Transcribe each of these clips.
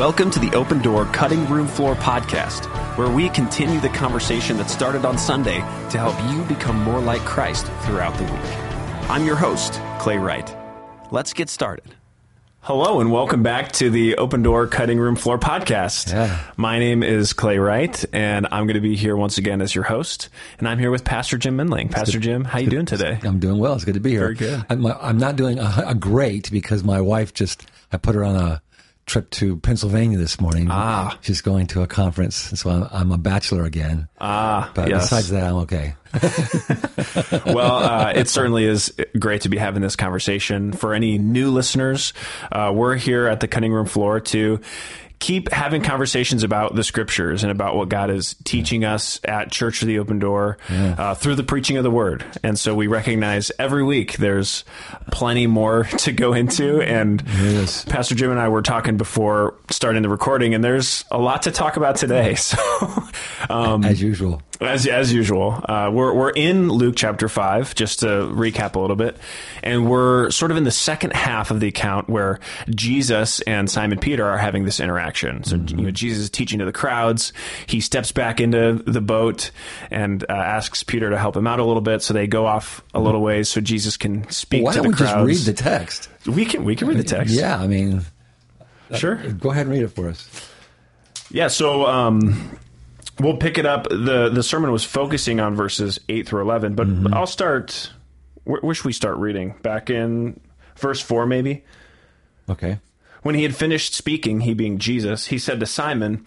Welcome to the Open Door Cutting Room Floor podcast, where we continue the conversation that started on Sunday to help you become more like Christ throughout the week. I'm your host, Clay Wright. Let's get started. Hello, and welcome back to the Open Door Cutting Room Floor podcast. Yeah. My name is Clay Wright, and I'm going to be here once again as your host. And I'm here with Pastor Jim Minling. Pastor Jim, how are you doing today? I'm doing well. It's good to be here. Very good. I'm, I'm not doing a, a great because my wife just, I put her on a trip to Pennsylvania this morning. Ah. She's going to a conference, so I'm, I'm a bachelor again. Ah, But yes. besides that, I'm okay. well, uh, it certainly is great to be having this conversation. For any new listeners, uh, we're here at the cutting room floor to keep having conversations about the scriptures and about what God is teaching us at Church of the Open Door uh, through the preaching of the Word. And so we recognize every week there's plenty more to go into. And is. Pastor Jim and I were talking before starting the recording, and there's a lot to talk about today. So. Um, As usual. As, as usual, uh, we're, we're in Luke chapter 5, just to recap a little bit. And we're sort of in the second half of the account where Jesus and Simon Peter are having this interaction. So, you know, Jesus is teaching to the crowds. He steps back into the boat and uh, asks Peter to help him out a little bit. So they go off a little ways so Jesus can speak Why to don't the we crowds. just read the text? we can we can read the text. Yeah, I mean, sure. go ahead and read it for us. Yeah, so um, we'll pick it up. the The sermon was focusing on verses eight through eleven, but mm-hmm. I'll start. Where, where should we start reading? Back in verse four, maybe. Okay. When he had finished speaking, he being Jesus, he said to Simon,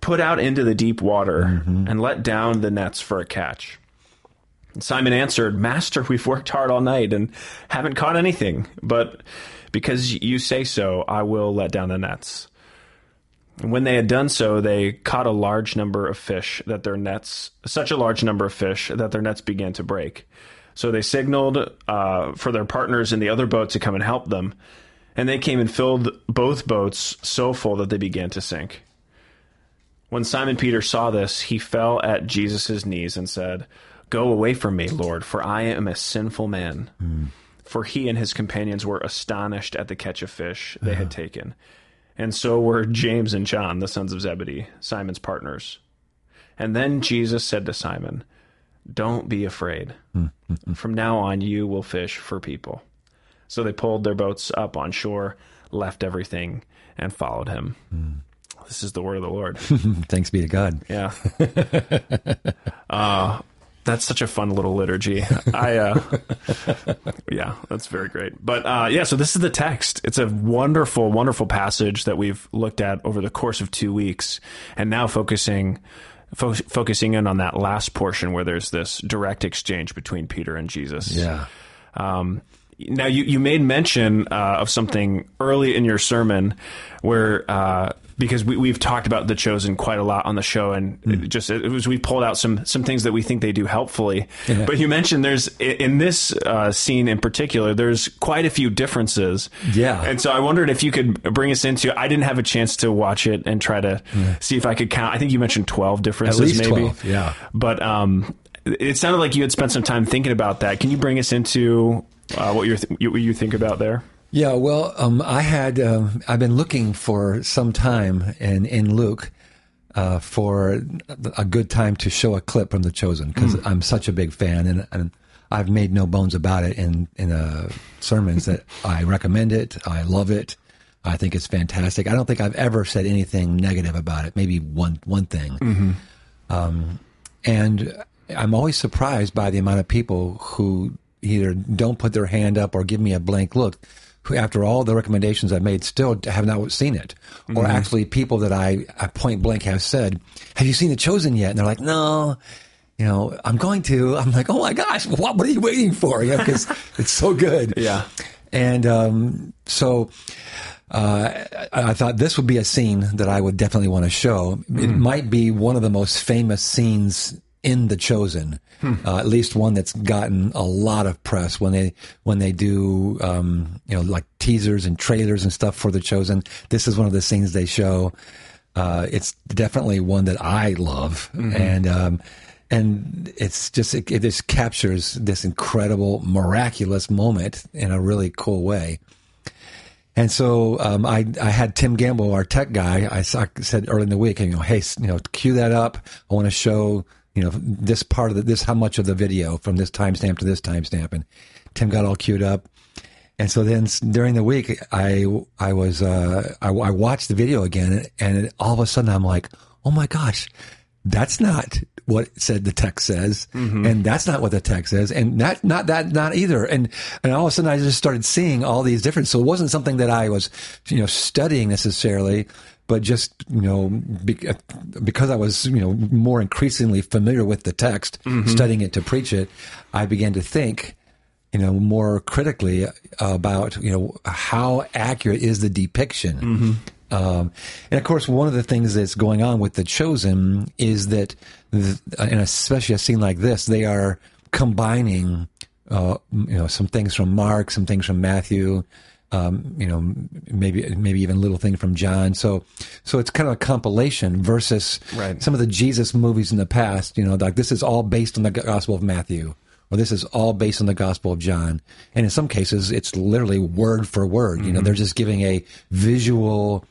"Put out into the deep water mm-hmm. and let down the nets for a catch." And Simon answered, Master, we've worked hard all night and haven't caught anything, but because you say so, I will let down the nets. And when they had done so, they caught a large number of fish that their nets, such a large number of fish that their nets began to break. So they signaled uh, for their partners in the other boat to come and help them. And they came and filled both boats so full that they began to sink. When Simon Peter saw this, he fell at Jesus' knees and said, Go away from me, Lord, for I am a sinful man. For he and his companions were astonished at the catch of fish they had taken. And so were James and John, the sons of Zebedee, Simon's partners. And then Jesus said to Simon, Don't be afraid. From now on, you will fish for people. So they pulled their boats up on shore, left everything, and followed him. This is the word of the Lord. Thanks be to God. Yeah. uh, that's such a fun little liturgy. I, uh, yeah, that's very great. But uh, yeah, so this is the text. It's a wonderful, wonderful passage that we've looked at over the course of two weeks, and now focusing. Fo- focusing in on that last portion where there's this direct exchange between Peter and Jesus. Yeah. Um, now, you, you made mention uh, of something early in your sermon where, uh, because we, we've talked about the chosen quite a lot on the show, and it just it was we pulled out some some things that we think they do helpfully. Yeah. But you mentioned there's in this uh, scene in particular, there's quite a few differences. Yeah. and so I wondered if you could bring us into. I didn't have a chance to watch it and try to see if I could count. I think you mentioned twelve differences, least maybe. 12, yeah. But um, it sounded like you had spent some time thinking about that. Can you bring us into uh, what you're th- what you think about there? Yeah, well, um, I had um, I've been looking for some time in in Luke uh, for a good time to show a clip from The Chosen because I'm such a big fan and, and I've made no bones about it in in uh, sermons that I recommend it. I love it. I think it's fantastic. I don't think I've ever said anything negative about it. Maybe one one thing. Um, and I'm always surprised by the amount of people who either don't put their hand up or give me a blank look, who after all the recommendations I've made still have not seen it. Or actually people that I, I point blank have said, have you seen The Chosen yet? And they're like, no. You know, I'm going to. I'm like, oh my gosh, what, what are you waiting for? You know, because it's so good. Yeah. And um, so uh, I, I thought this would be a scene that I would definitely want to show. It might be one of the most famous scenes in The Chosen, uh, at least one that's gotten a lot of press when they when they do um, you know like teasers and trailers and stuff for The Chosen. This is one of the scenes they show. Uh, it's definitely one that I love, and um, and it's just it, it just captures this incredible, miraculous moment in a really cool way. And so um, I I had Tim Gamble, our tech guy. I, saw, said early in the week, you know, hey, you know, cue that up. I want to show you know this part of the, this how much of the video from this timestamp to this timestamp, and Tim got all queued up. And so then during the week, I I was uh, I, I watched the video again, and all of a sudden I'm like, oh my gosh, that's not what said the text says, mm-hmm. and that's not what the text says, and that not that not either. And and all of a sudden, I just started seeing all these different. So it wasn't something that I was, you know, studying necessarily, but just you know because I was you know more increasingly familiar with the text, mm-hmm. studying it to preach it, I began to think you know, more critically about, you know, how accurate is the depiction. Mm-hmm. Um, and of course, one of the things that's going on with the chosen is that, the, and especially a scene like this, they are combining, uh, you know, some things from Mark, some things from Matthew, um, you know, maybe maybe even little thing from John. So, so it's kind of a compilation versus right. some of the Jesus movies in the past. You know, like this is all based on the Gospel of Matthew or this is all based on the Gospel of John. And in some cases, it's literally word for word. Mm-hmm. You know, they're just giving a visual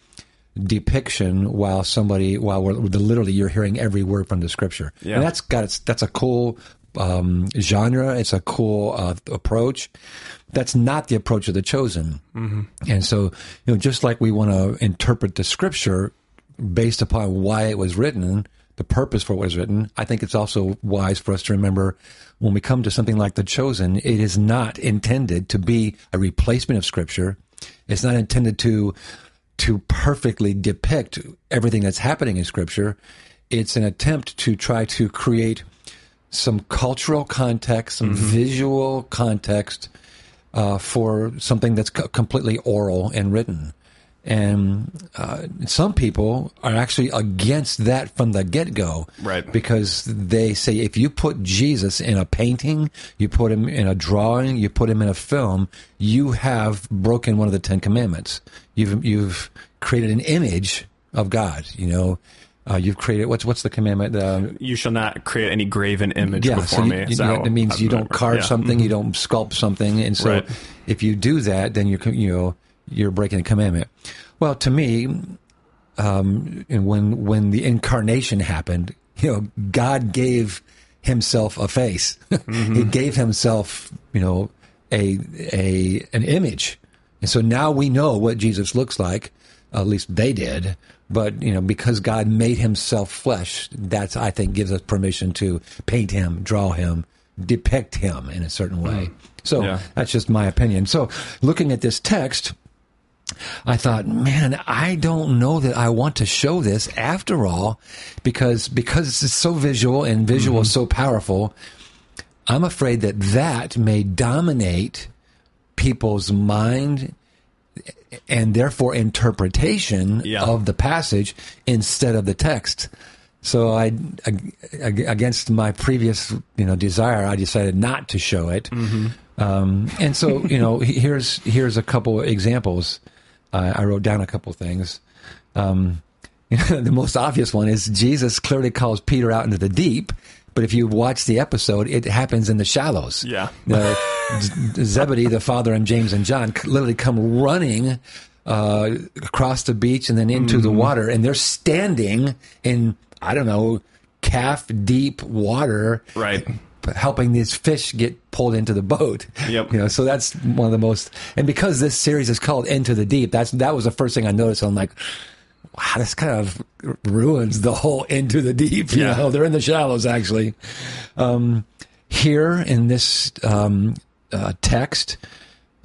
depiction while somebody, while we're, literally you're hearing every word from the scripture. Yeah. And that's got, it's, that's a cool um, genre. It's a cool uh, approach. That's not the approach of the chosen. Mm-hmm. And so, you know, just like we want to interpret the scripture based upon why it was written, the purpose for what was written, I think it's also wise for us to remember when we come to something like The Chosen, it is not intended to be a replacement of Scripture. It's not intended to to perfectly depict everything that's happening in Scripture. It's an attempt to try to create some cultural context, some mm-hmm. visual context uh, for something that's co- completely oral and written. And uh, some people are actually against that from the get go. Right. Because they say if you put Jesus in a painting, you put him in a drawing, you put him in a film, you have broken one of the Ten Commandments. You've, you've created an image of God, you know. Uh, you've created what's what's the commandment? Uh, you shall not create any graven image yeah, before so you, me. You, it means you don't carve yeah. something, mm-hmm. you don't sculpt something, and so right. if you do that, then you're you know you're breaking a commandment. Well, to me, um, when when the incarnation happened, you know, God gave Himself a face. Mm-hmm. he gave Himself, you know, a a an image, and so now we know what Jesus looks like. At least they did. But you know, because God made Himself flesh, that's I think gives us permission to paint Him, draw Him, depict Him in a certain way. Mm. So yeah. that's just my opinion. So looking at this text I thought, man, I don't know that I want to show this after all, because because it's so visual and visual mm-hmm. is so powerful. I'm afraid that that may dominate people's mind and therefore interpretation yeah. of the passage instead of the text. So I, against my previous, you know, desire, I decided not to show it. Mm-hmm. Um, and so, you know, here's here's a couple examples uh, I wrote down a couple things. Um, the most obvious one is Jesus clearly calls Peter out into the deep, but if you watch the episode, it happens in the shallows. Yeah. The, Zebedee, the father, and James and John literally come running uh, across the beach and then into mm-hmm. the water, and they're standing in, I don't know, calf deep water. Right helping these fish get pulled into the boat. Yep. You know, so that's one of the most, and because this series is called Into the Deep, that's that was the first thing I noticed. I'm like, wow, this kind of ruins the whole Into the Deep. You yeah. know, they're in the shallows actually. Um, here in this um, uh, text,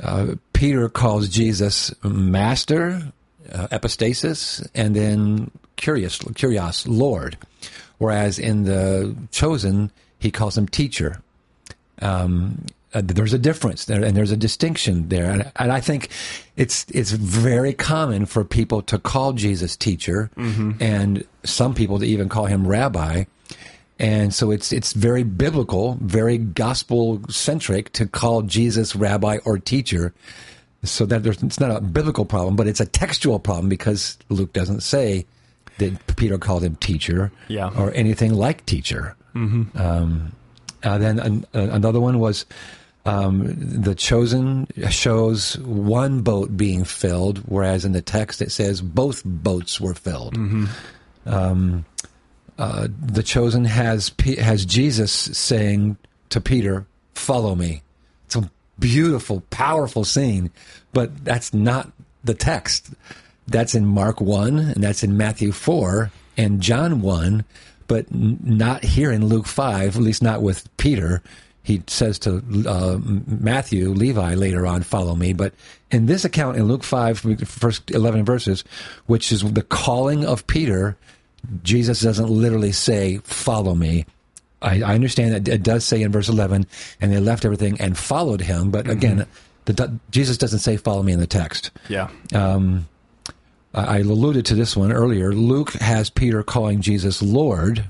uh, Peter calls Jesus Master, uh, Epistasis, and then Curious, Kyrios, Lord. Whereas in the Chosen, he calls him teacher. Um, uh, there's a difference there, and there's a distinction there, and, and, I think it's it's very common for people to call Jesus teacher, mm-hmm. and some people to even call him rabbi, and so it's it's very biblical, very gospel centric to call Jesus rabbi or teacher. So that there's it's not a biblical problem, but it's a textual problem because Luke doesn't say that Peter called him teacher, yeah. or anything like teacher. Mm-hmm. Um, uh, then an, uh, another one was Um, the chosen shows one boat being filled, whereas in the text it says both boats were filled. Um, uh, the chosen has has Jesus saying to Peter, "Follow me." It's a beautiful, powerful scene, but that's not the text. That's in Mark one, and that's in Matthew four and John one, but n- not here in Luke five. At least not with Peter. He says to uh, Matthew, Levi later on, "Follow me." But in this account in Luke five, first eleven verses, which is the calling of Peter, Jesus doesn't literally say, "Follow me." I, I understand that it does say in verse 11, and they left everything and followed him. But again, the, Jesus doesn't say, follow me in the text. Yeah. Um, I alluded to this one earlier. Luke has Peter calling Jesus Lord,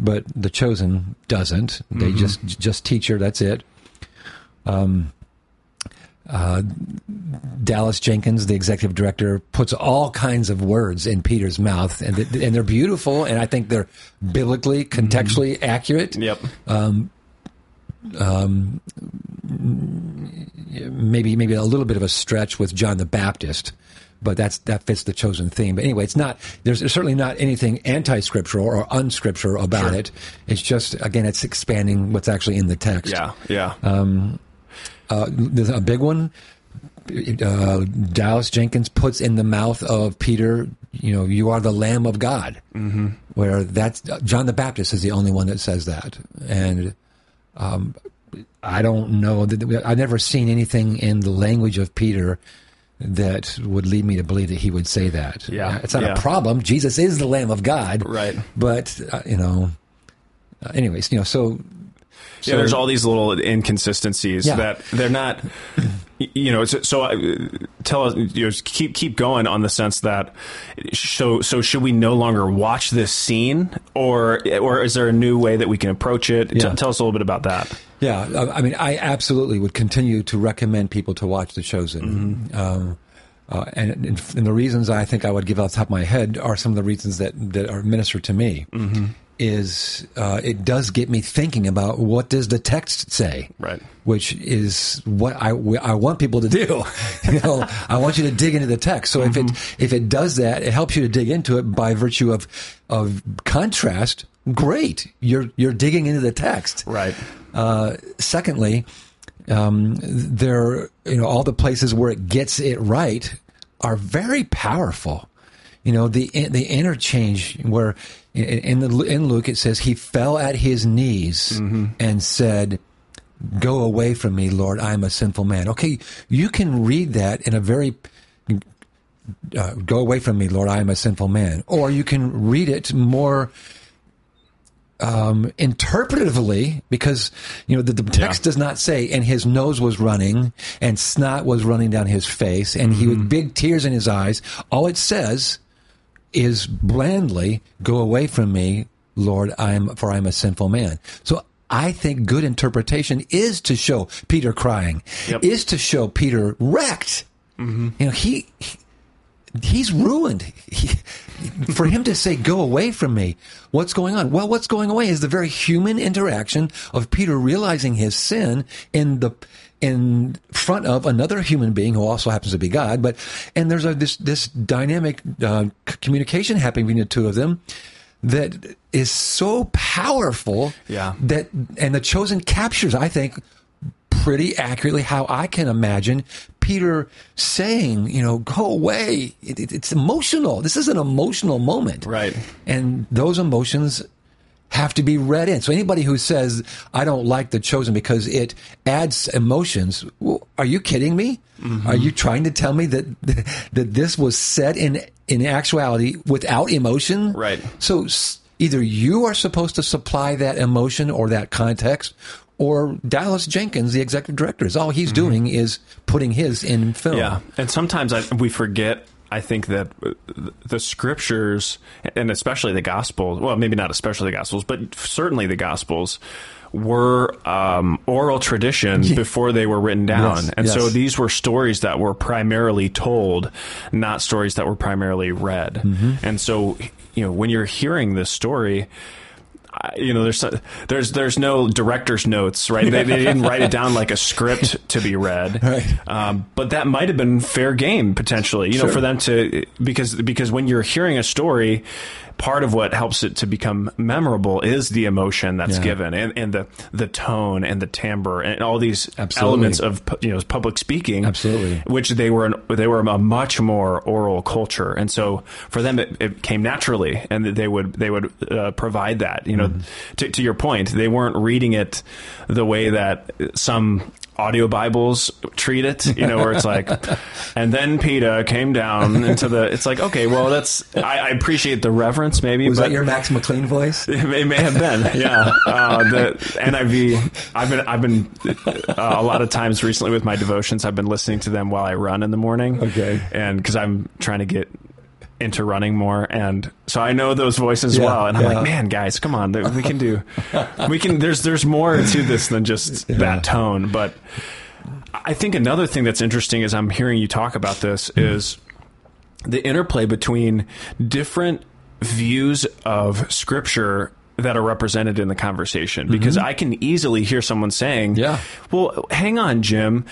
but the chosen doesn't. They just, just teacher, that's it. Um, uh, Dallas Jenkins, the executive director, puts all kinds of words in Peter's mouth, and th- and they're beautiful, and I think they're biblically, contextually accurate. Yep. Um, Maybe maybe a little bit of a stretch with John the Baptist, but that's that fits the chosen theme. But anyway, it's not. There's certainly not anything anti-scriptural or unscriptural about Sure. it. It's just again, it's expanding what's actually in the text. Yeah. Yeah. Uh, there's a big one. Uh, Dallas Jenkins puts in the mouth of Peter, you know, you are the Lamb of God. Mm-hmm. Where that's John the Baptist is the only one that says that, and um, I don't know that I've never seen anything in the language of Peter that would lead me to believe that he would say that. Yeah, it's not yeah. a problem. Jesus is the Lamb of God, Right. But uh, you know, uh, anyways, you know, so. Yeah, so- there's all these little inconsistencies Yeah. that they're not. You know, so, so uh, tell us. You know, keep keep going on the sense that. So so should we no longer watch this scene, or or is there a new way that we can approach it? T- tell us a little bit about that. Yeah, I I mean, I absolutely would continue to recommend people to watch The Chosen. Um, uh, and, and and the reasons I think I would give off the top of my head are some of the reasons that, that are ministered to me. Is uh, it does get me thinking about what does the text say, Right. Which is what I, I want people to do. you know, I want you to dig into the text. So if it if it does that, it helps you to dig into it by virtue of of contrast. Great, you're you're digging into the text, Right. uh, secondly, um, there, you know, all the places where it gets it right are very powerful. You know, the the interchange where in, in the in Luke it says he fell at his knees and said, "Go away from me, Lord. I am a sinful man." Okay, you can read that in a very uh, "Go away from me, Lord. I am a sinful man," or you can read it more um, interpretively because you know the, the text Yeah. does not say and his nose was running and snot was running down his face and he Mm-hmm. had big tears in his eyes all it says is blandly go away from me lord i'm for i'm a sinful man so i think good interpretation is to show peter crying Yep. is to show peter wrecked mm-hmm. you know he, he he's ruined. He, for him to say, "Go away from me," what's going on? Well, what's going away is the very human interaction of Peter realizing his sin in the in front of another human being who also happens to be God. But and there's a this this dynamic uh, communication happening between the two of them that is so powerful. Yeah. That and the chosen captures, I think, pretty accurately how I can imagine Peter saying, you know, go away. It, it- it's emotional. This is an emotional moment. Right. And those emotions have to be read in. So anybody who says, I don't like The Chosen because it adds emotions, well, are you kidding me? Mm-hmm. Are you trying to tell me that that this was said in in actuality without emotion? Right. So either you are supposed to supply that emotion or that context, or Dallas Jenkins, the executive director, is all he's doing is putting his in film. Yeah, and sometimes I, we forget. I think that uh, the scriptures, and especially the Gospels, well, maybe not especially the Gospels, but certainly the Gospels, were um, oral tradition before they were written down. Yes, and so these were stories that were primarily told, not stories that were primarily read. Mm-hmm. And so, you know, when you're hearing this story, you know, there's there's there's no director's notes, right? They, they didn't write it down like a script to be read, Right. Um, but that might have been fair game potentially, you know, Sure. for them to because because when you're hearing a story. Part of what helps it to become memorable is the emotion that's Yeah. given, and, and the the tone and the timbre and all these Absolutely. elements of you know public speaking. Absolutely. which they were they were a much more oral culture, and so for them it, it came naturally, and they would they would uh, provide that. You know, to, to your point, they weren't reading it the way that some audio Bibles treat it. You know, where it's like, and then Peter came down into the. It's like okay, well that's I, I appreciate the reverence, maybe. Was that your Max McLean voice? it may, it may have been, yeah. Uh, the NIV. I've been, I've been uh, a lot of times recently with my devotions. I've been listening to them while I run in the morning. Okay. and because I'm trying to get into running more, and so I know those voices Yeah, well. And I'm yeah. like, man, guys, come on, we can do, we can. There's, there's more to this than just that tone, but. I think another thing that's interesting as I'm hearing you talk about this is the interplay between different views of scripture that are represented in the conversation because mm-hmm. I can easily hear someone saying, Yeah. well, hang on, Jim.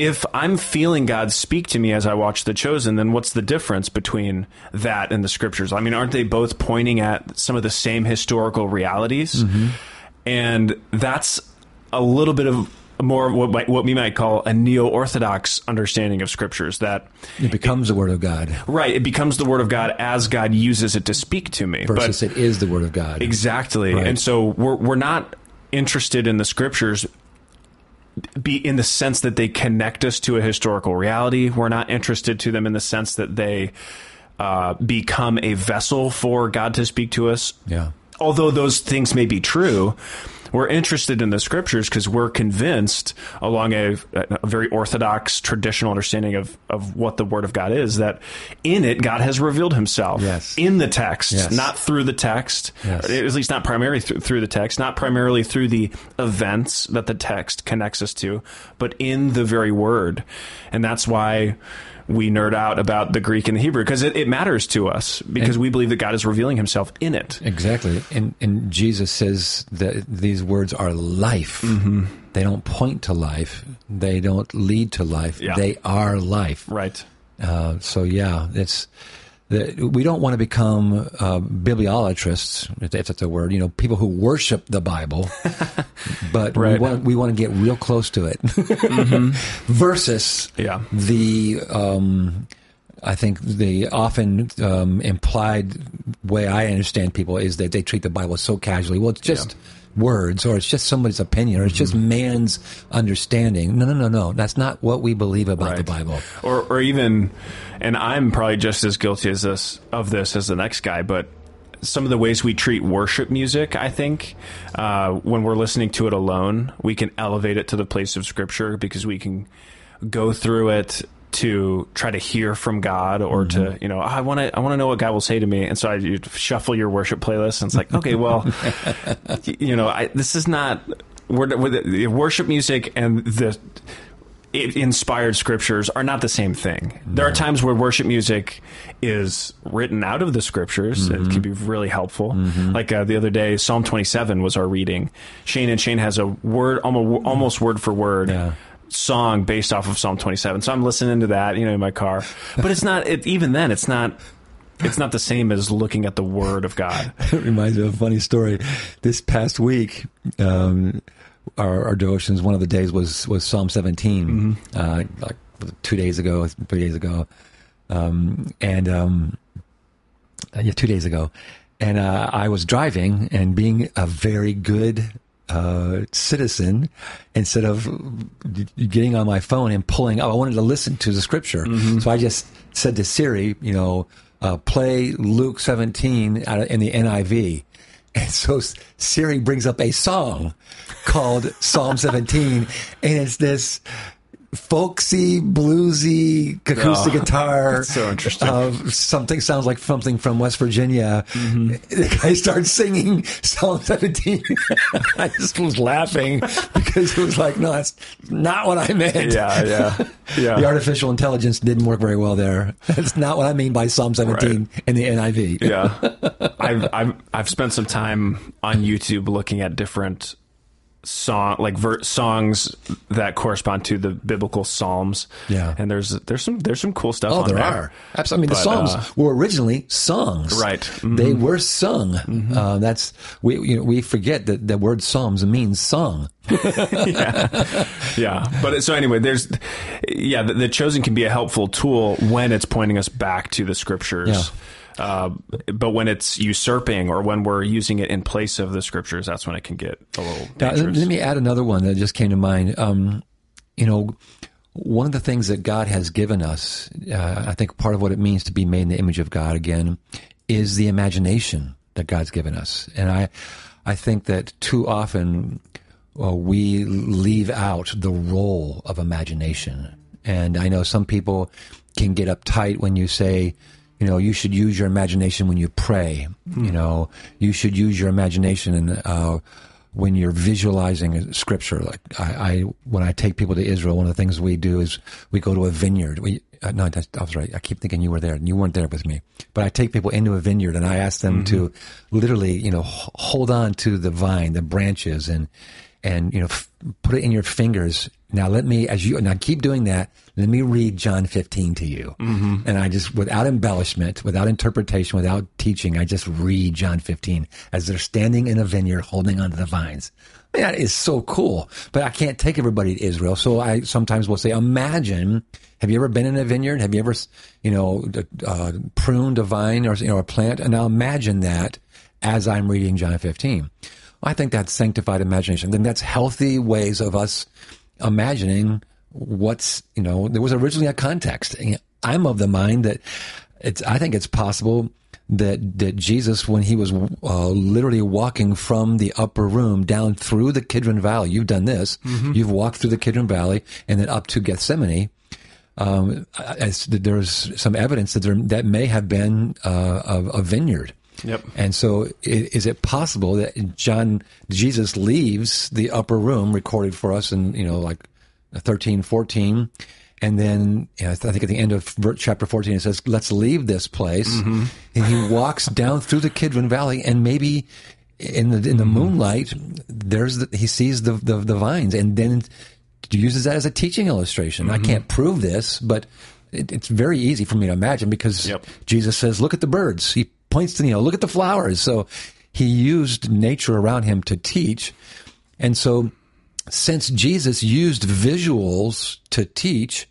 If I'm feeling God speak to me as I watch The Chosen, then what's the difference between that and the scriptures? I mean, aren't they both pointing at some of the same historical realities? Mm-hmm. And that's a little bit of more of what, what we might call a neo-orthodox understanding of scriptures that It becomes the Word of God Right. It becomes the word of God as God uses it to speak to me. versus but it is the Word of God. exactly. Right. And so we're we're not interested in the scriptures be in the sense that they connect us to a historical reality. We're not interested to them in the sense that they uh, become a vessel for God to speak to us. Yeah. Although those things may be true, we're interested in the scriptures because we're convinced, along a, a very orthodox traditional understanding of, of what the Word of God is, that in it God has revealed Himself Yes. in the text, Yes. not through the text, Yes. at least not primarily through, through the text, not primarily through the events that the text connects us to, but in the very Word, and that's why. We nerd out about the Greek and the Hebrew because it, it matters to us because we believe that God is revealing Himself in it. Exactly. And, and Jesus says that these words are life. Mm-hmm. They don't point to life. They don't lead to life. Yeah. They are life. Right. Uh, so yeah, it's we don't want to become uh, bibliolatrists, if that's the word. You know, people who worship the Bible, but we want we want to get real close to it. Versus Yeah. the um, I think the often um, implied way I understand people is that they treat the Bible so casually. Well, it's just words, or it's just somebody's opinion, or it's just man's understanding. No, no, no, no. That's not what we believe about the Bible. or or even and I'm probably just as guilty as this of this as the next guy, but some of the ways we treat worship music, I think, uh, when we're listening to it alone, we can elevate it to the place of Scripture because we can go through it to try to hear from God or to mm-hmm. you know "Oh, I want to I want to know what God will say to me and so I you shuffle your worship playlist and it's like okay well you know I, this is not the worship music and the it inspired scriptures are not the same thing. There are times where worship music is written out of the scriptures. It mm-hmm. can be really helpful. Mm-hmm. Like uh, the other day, Psalm 27 was our reading. Shane and Shane has a word, almost, almost word for word. Yeah. Song based off of Psalm 27. So I'm listening to that, you know, in my car. But it's not, it, even then, it's not, it's not the same as looking at the word of God. It reminds me of a funny story. This past week, um, our, our devotions, one of the days was, was Psalm 17, uh, like two days ago, three days ago. Um, and, um, yeah, two days ago. And, uh, I was driving and being a very good, uh, citizen, instead of getting on my phone and pulling up, I wanted to listen to the scripture. So I just said to Siri, you know, uh, play Luke 17 in the NIV. And so Siri brings up a song called Psalm 17, and it's this folksy, bluesy acoustic Oh, guitar. that's so interesting. Uh, something sounds like something from West Virginia. Mm-hmm. The guy starts singing Psalm 17. I just was laughing because it was like, no, that's not what I meant. Yeah, yeah, yeah. The artificial intelligence didn't work very well there. That's not what I mean by Psalm 17 in the NIV. yeah. I've, I've I've spent some time on YouTube looking at different song like ver- songs that correspond to the biblical psalms. Yeah. and there's there's some there's some cool stuff. Oh, on there there. are. Absolutely. I mean, the But, Psalms uh, were originally songs. Right. Mm-hmm. They were sung. Uh, that's we you know, we forget that the word Psalms means song. yeah yeah. but so anyway there's yeah the, the chosen can be a helpful tool when it's pointing us back to the scriptures uh, but when it's usurping or when we're using it in place of the scriptures that's when it can get a little Now, dangerous let me add another one that just came to mind. Um, you know, one of the things that God has given us, uh, I think part of what it means to be made in the image of God again, is the imagination that God's given us. And I, I think that too often uh, we leave out the role of imagination. And I know some people can get uptight when you say, you know, you should use your imagination when you pray. You know, you should use your imagination and uh, when you're visualizing scripture. Like I, I, when I take people to Israel, one of the things we do is we go to a vineyard. We uh, no, that's, I was right. I keep thinking you were there, and you weren't there with me. But I take people into a vineyard, and I ask them to literally, you know, h- hold on to the vine, the branches, and and you know, f- put it in your fingers. Now let me, as you now keep doing that. Let me read John 15 to you, mm-hmm. and I just, without embellishment, without interpretation, without teaching, I just read John 15 as they're standing in a vineyard holding onto the vines. Man, That is so cool. But I can't take everybody to Israel, so I sometimes will say, imagine. Have you ever been in a vineyard? Have you ever, you know, uh, pruned a vine or you know a plant? And now imagine that as I'm reading John 15. I think that's sanctified imagination. Then that's healthy ways of us imagining what's you know. There was originally a context. I'm of the mind that it's. I think it's possible that that Jesus, when he was uh, literally walking from the upper room down through the Kidron Valley, you've done this. You've walked through the Kidron Valley and then up to Gethsemane. Um, as, there's some evidence that there that may have been uh, a, a vineyard. Yep. And so, is it possible that John Jesus leaves the upper room recorded for us in you know like 13, 14, and then you know, I think at the end of chapter 14 it says, "Let's leave this place," mm-hmm. and he walks down through the Kidron Valley, and maybe in the in the mm-hmm. moonlight, there's the, he sees the, the the vines, and then uses that as a teaching illustration. I mm-hmm. can't prove this, but it, it's very easy for me to imagine because Yep. Jesus says, "Look at the birds." He points to you know, look at the flowers. So he used nature around him to teach, and so since Jesus used visuals to teach,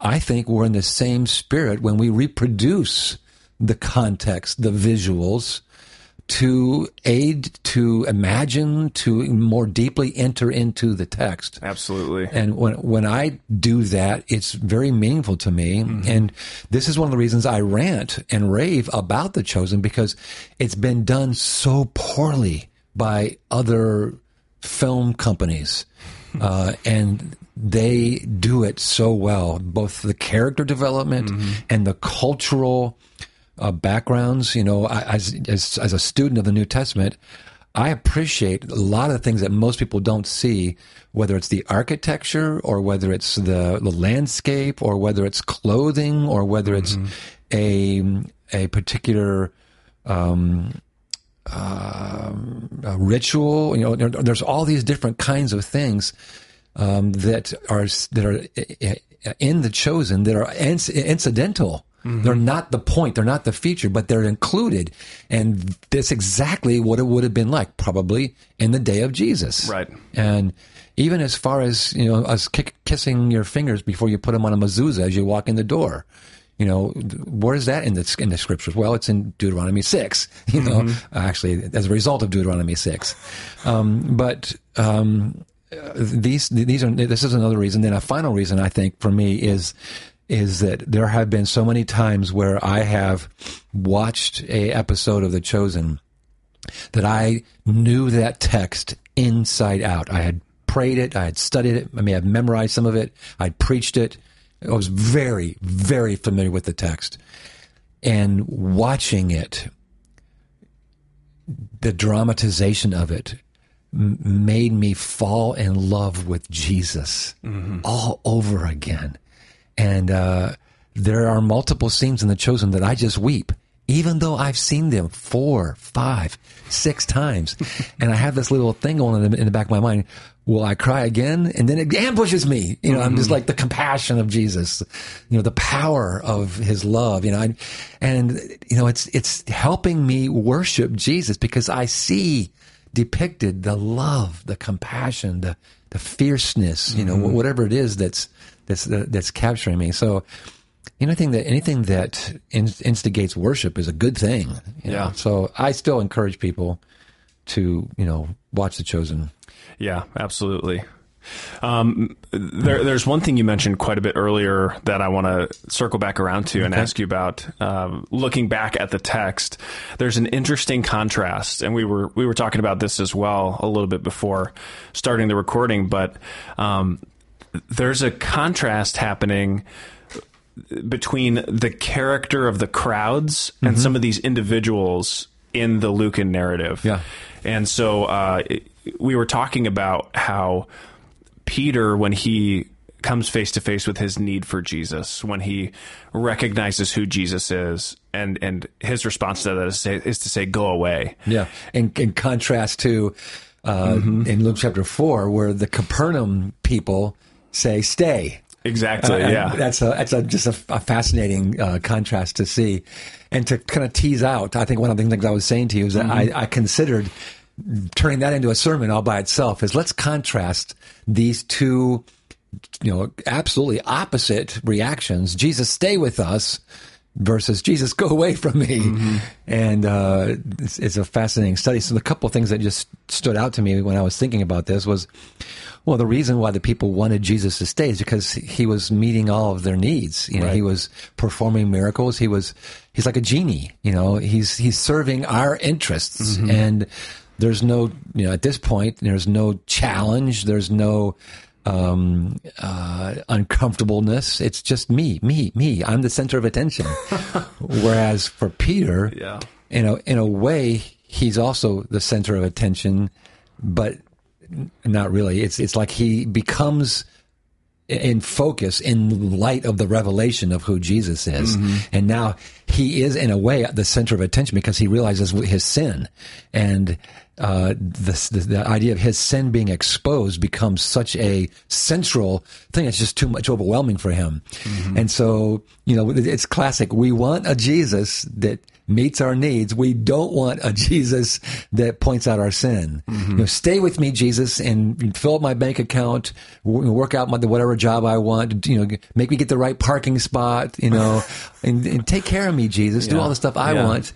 I think we're in the same spirit when we reproduce the context, the visuals, to aid, to imagine, to more deeply enter into the text. absolutely And when when I do that, it's very meaningful to me. Mm-hmm. And this is one of the reasons I rant and rave about the chosen because it's been done so poorly by other film companies, hmm. uh, and they do it so well. Both the character development mm-hmm. and the cultural uh, backgrounds. You know, I, as, as as a student of the New Testament, I appreciate a lot of the things that most people don't see, whether it's the architecture or whether it's the, the landscape or whether it's clothing or whether it's a a particular um, um, a ritual. You know, there, there's all these different kinds of things um, that are that are in the chosen that are inc- incidental. They're not the point. They're not the feature, but they're included, and that's exactly what it would have been like, probably in the day of Jesus. Right. And even as far as you know, us kick, kissing your fingers before you put them on a mezuzah as you walk in the door. You know, where is that in the in the scriptures? Well, it's in Deuteronomy six. You know, actually, as a result of Deuteronomy six. Um, but um, uh, these these are this is another reason. Then a final reason I think for me is is that there have been so many times where I have watched a episode of The Chosen that I knew that text inside out. I had prayed it, I had studied it, I mean, I've memorized some of it, I'd preached it. I was very, very familiar with the text. And watching it, the dramatization of it m- made me fall in love with Jesus mm-hmm. all over again. And uh, there are multiple scenes in The Chosen that I just weep, even though I've seen them four, five, six times. and I have this little thing going in the, in the back of my mind. Will I cry again? And then it ambushes me. You know, I'm just like the compassion of Jesus, you know, the power of his love, you know, I, and, you know, it's, it's helping me worship Jesus because I see depicted the love, the compassion, the, the fierceness, you know, whatever it is that's, that's, that's capturing me. So, anything that anything that in, instigates worship is a good thing. you know. Yeah. So I still encourage people to you know watch The Chosen. Yeah, absolutely. Um, there, there's one thing you mentioned quite a bit earlier that I want to circle back around to and ask you about. Um, looking back at the text, there's an interesting contrast, and we were we were talking about this as well a little bit before starting the recording. But um, there's a contrast happening between the character of the crowds and some of these individuals in the Lucan narrative. Yeah. And so uh, we were talking about how Peter, when he comes face to face with his need for Jesus, when he recognizes who Jesus is, and, and his response to that is, say, is to say, go away. Yeah, in, in contrast to uh, Mm-hmm. in Luke chapter four, where the Capernaum people say, "Stay." Exactly. And yeah. that's a that's a, just a, a fascinating uh, contrast to see, and to kind of tease out. I think one of the things I was saying to you is that Mm-hmm. I, I considered turning that into a sermon all by itself. Is let's contrast these two, you know, absolutely opposite reactions. Jesus, stay with us. Versus Jesus, go away from me, Mm-hmm. and uh, it's, it's a fascinating study. So the couple of things that just stood out to me when I was thinking about this was, well, the reason why the people wanted Jesus to stay is because he was meeting all of their needs. You know, he was performing miracles. He was, he's like a genie. You know, he's he's serving our interests, and there's no, you know, at this point, there's no challenge. There's no um, uh, uncomfortableness. It's just me, me, me. I'm the center of attention. Whereas for Peter, Yeah. you know, in a way, he's also the center of attention, but not really. It's it's like he becomes in focus in light of the revelation of who Jesus is. And now he is in a way the center of attention because he realizes his sin and uh, the, the, the idea of his sin being exposed becomes such a central thing. It's just too much overwhelming for him. And so, you know, it's classic. We want a Jesus that meets our needs. We don't want a Jesus that points out our sin. You know, stay with me, Jesus, and fill up my bank account, work out my, whatever job I want, you know, make me get the right parking spot, you know, and, and take care of me, Jesus. Do all the stuff I Yeah. want.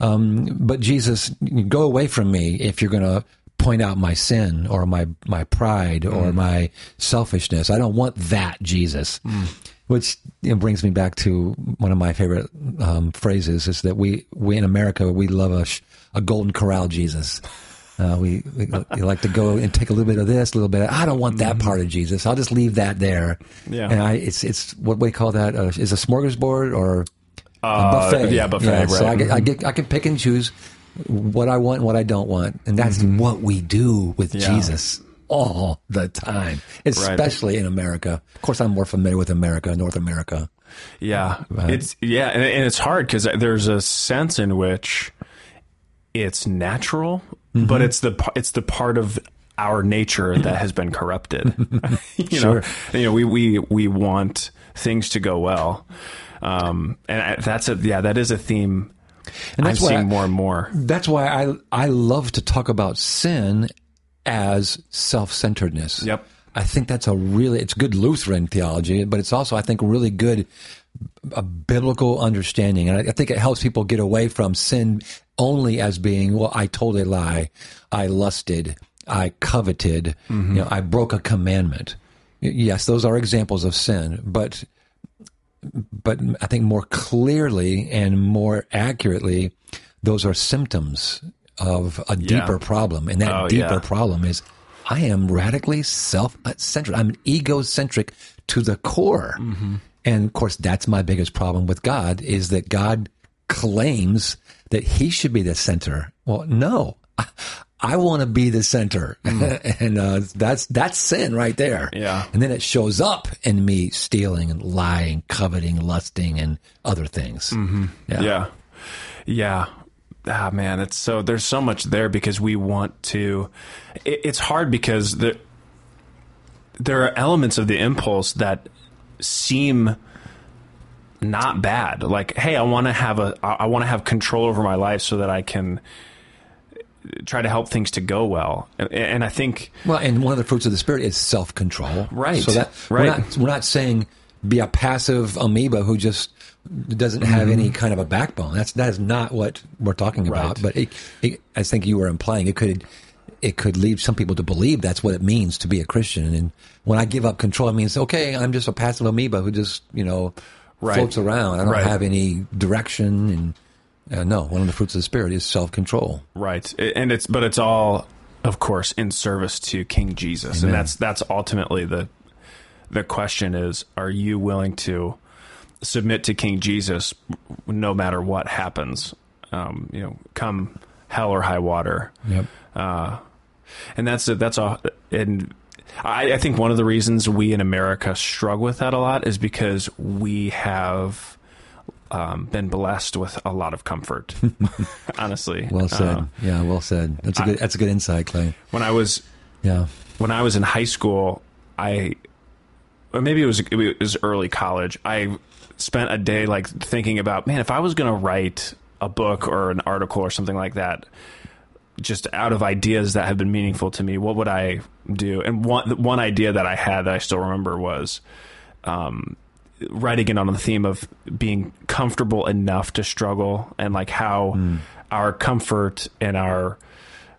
Um, but Jesus, go away from me if you're going to point out my sin or my, my pride or my selfishness. I don't want that Jesus. Which you know, brings me back to one of my favorite um, phrases is that we, we in America, we love a, sh- a golden corral Jesus. Uh, we, we we like to go and take a little bit of this, a little bit. Of, I don't want that part of Jesus. I'll just leave that there. Yeah. And I, it's it's what we call that uh, is a smorgasbord or a Uh, buffet. yeah, buffet, So I, right. get, I get I can pick and choose what I want and what I don't want, and that's what we do with Yeah. Jesus all the time, especially in America. Of course, I'm more familiar with America, North America. Yeah, it's yeah, and, and it's hard because there's a sense in which it's natural, Mm-hmm. but it's the it's the part of our nature that has been corrupted. you know, you know, we we we want things to go well, um, and I- that's a yeah, that is a theme. And I'm that's why seeing I- more and more. That's why I I love to talk about sin as self-centeredness. Yep. I think that's a really it's good Lutheran theology, but it's also I think really good a biblical understanding, and I, I think it helps people get away from sin only as being well. I told a lie, I lusted, I coveted, you know, I broke a commandment. Yes, those are examples of sin, but but I think more clearly and more accurately, those are symptoms of a deeper problem, and that Oh, deeper yeah. problem is I am radically self-centered. I'm egocentric to the core. Mm-hmm. And of course, that's my biggest problem with God is that God claims that he should be the center. Well, no, I, want to be the center. and uh, that's, that's sin right there. Yeah. And then it shows up in me stealing and lying, coveting, lusting, and other things. Yeah. Yeah. Yeah. Ah, man, it's so there's so much there because we want to. It, it's hard because the there are elements of the impulse that seem not bad. Like, hey, I want to have a I want to have control over my life so that I can try to help things to go well. And, and I think Well, and one of the fruits of the spirit is self control. Right. So that Right. we're not we're not saying be a passive amoeba who just doesn't have any kind of a backbone. That's that is not what we're talking about. Mm-hmm. Right. But it, it, I think you were implying it could it could lead some people to believe that's what it means to be a Christian. And when I give up control, it means okay, I'm just a passive amoeba who just you know Right. floats around. I don't Right. have any direction. And uh, no, one of the fruits of the spirit is self control. Right, and it's but it's all, of course, in service to King Jesus, and that's that's ultimately the the question is: Are you willing to submit to King Jesus, no matter what happens? Um, you know, come hell or high water. Yep. Uh, and that's that's all. And I, I think one of the reasons we in America struggle with that a lot is because we have um, been blessed with a lot of comfort. honestly, Well said. Uh, yeah, well said. That's a good. That's a good insight, Clay. when I was Yeah. when I was in high school, I or maybe it was it was early college. I spent a day like thinking about, man, if I was going to write a book or an article or something like that, just out of ideas that have been meaningful to me, what would I do? And one one idea that I had that I still remember was um, writing it on the theme of being comfortable enough to struggle and like how hmm. our comfort and our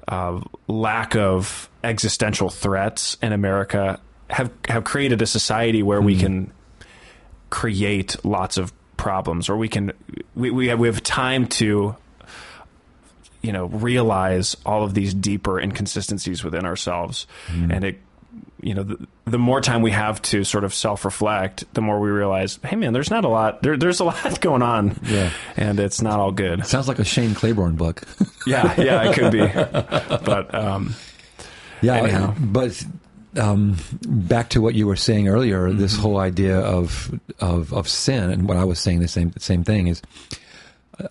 uh, lack of existential threats in America have have created a society where we hmm. can create lots of problems, or we can we we have, we have time to you know realize all of these deeper inconsistencies within ourselves, hmm. and it you know the, the more time we have to sort of self reflect, the more we realize, hey man, there's not a lot there, there's a lot going on, Yeah. and it's not all good. Sounds like a Shane Claiborne book. Yeah, yeah, it could be, but um, yeah. Anyhow. But um, back to what you were saying earlier, this Mm-hmm. whole idea of of of sin, and what I was saying the same the same thing is.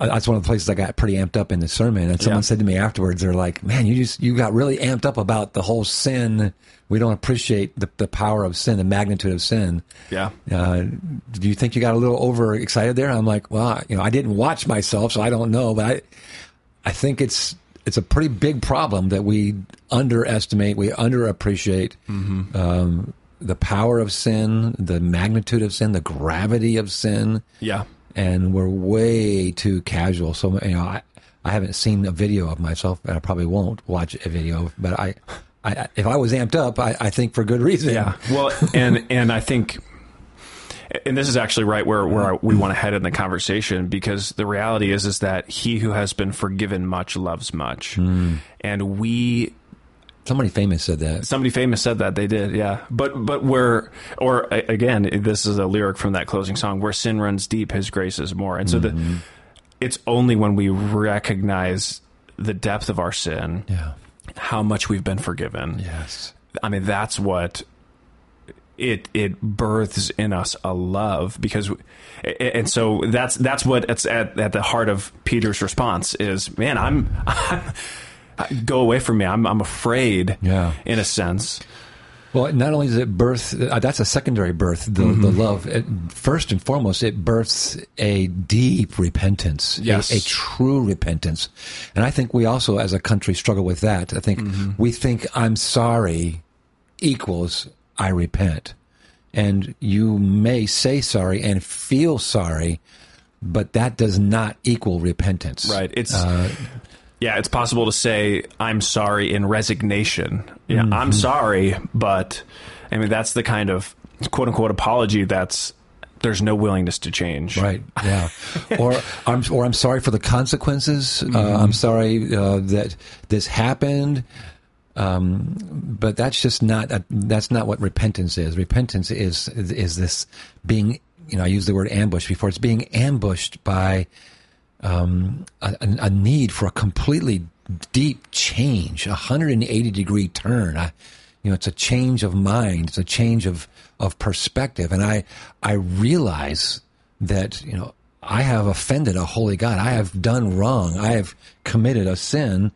Uh, That's one of the places I got pretty amped up in the sermon, and someone Yeah. said to me afterwards, "They're like, man, you just you got really amped up about the whole sin. We don't appreciate the, the power of sin, the magnitude of sin. yeah, Uh, do you think you got a little overexcited there?" I'm like, "Well, you know, I didn't watch myself, so I don't know, but I, I think it's it's a pretty big problem that we underestimate, we underappreciate um, the power of sin, the magnitude of sin, the gravity of sin, yeah, and we're way too casual. So you know, I I haven't seen a video of myself, and I probably won't watch a video. But I, I if I was amped up, I, I think for good reason. Yeah. Well, and and I think, and this is actually right where where we want to head in the conversation because the reality is is that he who has been forgiven much loves much, hmm. and we Somebody famous said that. somebody famous said that they did yeah but but where or again this is a lyric from that closing song where sin runs deep his grace is more and so the mm-hmm. it's only when we recognize the depth of our sin Yeah. how much we've been forgiven Yes. I mean, that's what it it births in us a love because, and so that's that's what it's at at the heart of Peter's response is, man, I'm, I'm go away from me. I'm I'm afraid. Yeah. in a sense. Well, not only does it birth, uh, that's a secondary birth, the, the mm-hmm. love. It, first and foremost, it births a deep repentance, Yes. a, true repentance. And I think we also, as a country, struggle with that. I think mm-hmm. we think I'm sorry equals I repent. And you may say sorry and feel sorry, but that does not equal repentance. Right. It's uh, yeah. It's possible to say I'm sorry in resignation. Yeah, I'm sorry, but I mean that's the kind of quote unquote apology that's there's no willingness to change. Right. Yeah. or I'm or I'm sorry for the consequences. Uh, I'm sorry uh, that this happened. Um, but that's just not that's not what repentance is. Repentance is is this being you know I used the word ambush before. It's being ambushed by um, a, a, need for a completely deep change, a 180 degree turn. I, you know, it's a change of mind. It's a change of of perspective, and I I realize that you know I have offended a holy God. I have done wrong. I have committed a sin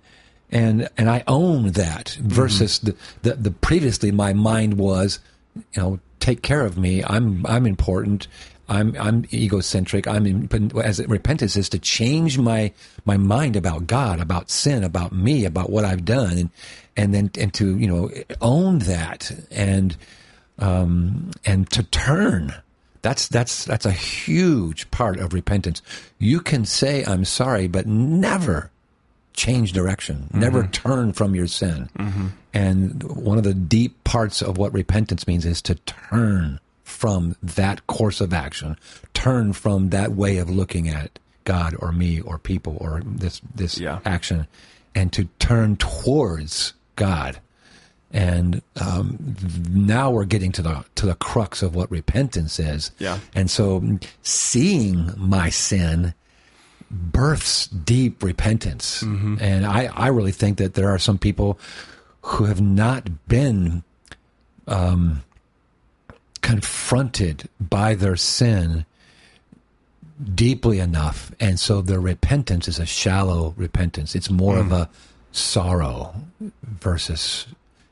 and and I own that versus mm-hmm. the, the, the previously my mind was, you know, take care of me. I'm I'm important. I'm I'm egocentric. I'm in, as repentance is to change my my mind about God, about sin, about me, about what I've done, and and then and to you know own that and um and to turn. That's that's that's a huge part of repentance. You can say I'm sorry, but never change direction, mm-hmm. never turn from your sin. Mm-hmm. And one of the deep parts of what repentance means is to turn from that course of action, turn from that way of looking at God or me or people or this this yeah. action, and to turn towards God. And um, now we're getting to the to the crux of what repentance is. Yeah. And so, seeing my sin births deep repentance. Mm-hmm. And I, I really think that there are some people who have not been um, confronted by their sin deeply enough. And so their repentance is a shallow repentance. It's more mm. of a sorrow versus,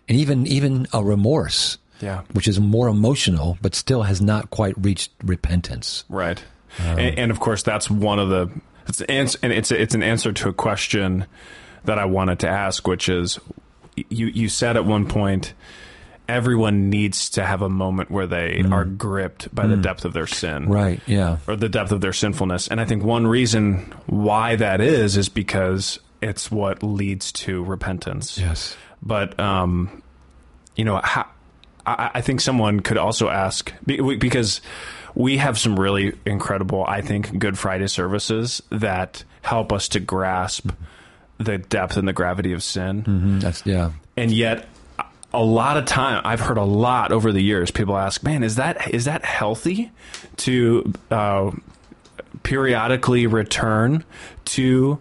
and even, even a remorse. Yeah. Which is more emotional, but still has not quite reached repentance. Right. Um, and, and, of course, that's one of the it's an and it's a, it's an answer to a question that I wanted to ask, which is you you said at one point everyone needs to have a moment where they mm. are gripped by mm. the depth of their sin. Right, yeah. Or the depth of their sinfulness. And I think one reason why that is is because it's what leads to repentance. Yes. But um you know, how, I, I think someone could also ask because we have some really incredible, I think, Good Friday services that help us to grasp the depth and the gravity of sin. Mm-hmm. That's yeah. And yet, a lot of time I've heard a lot over the years. People ask, "Man, is that is that healthy to uh, periodically return to?"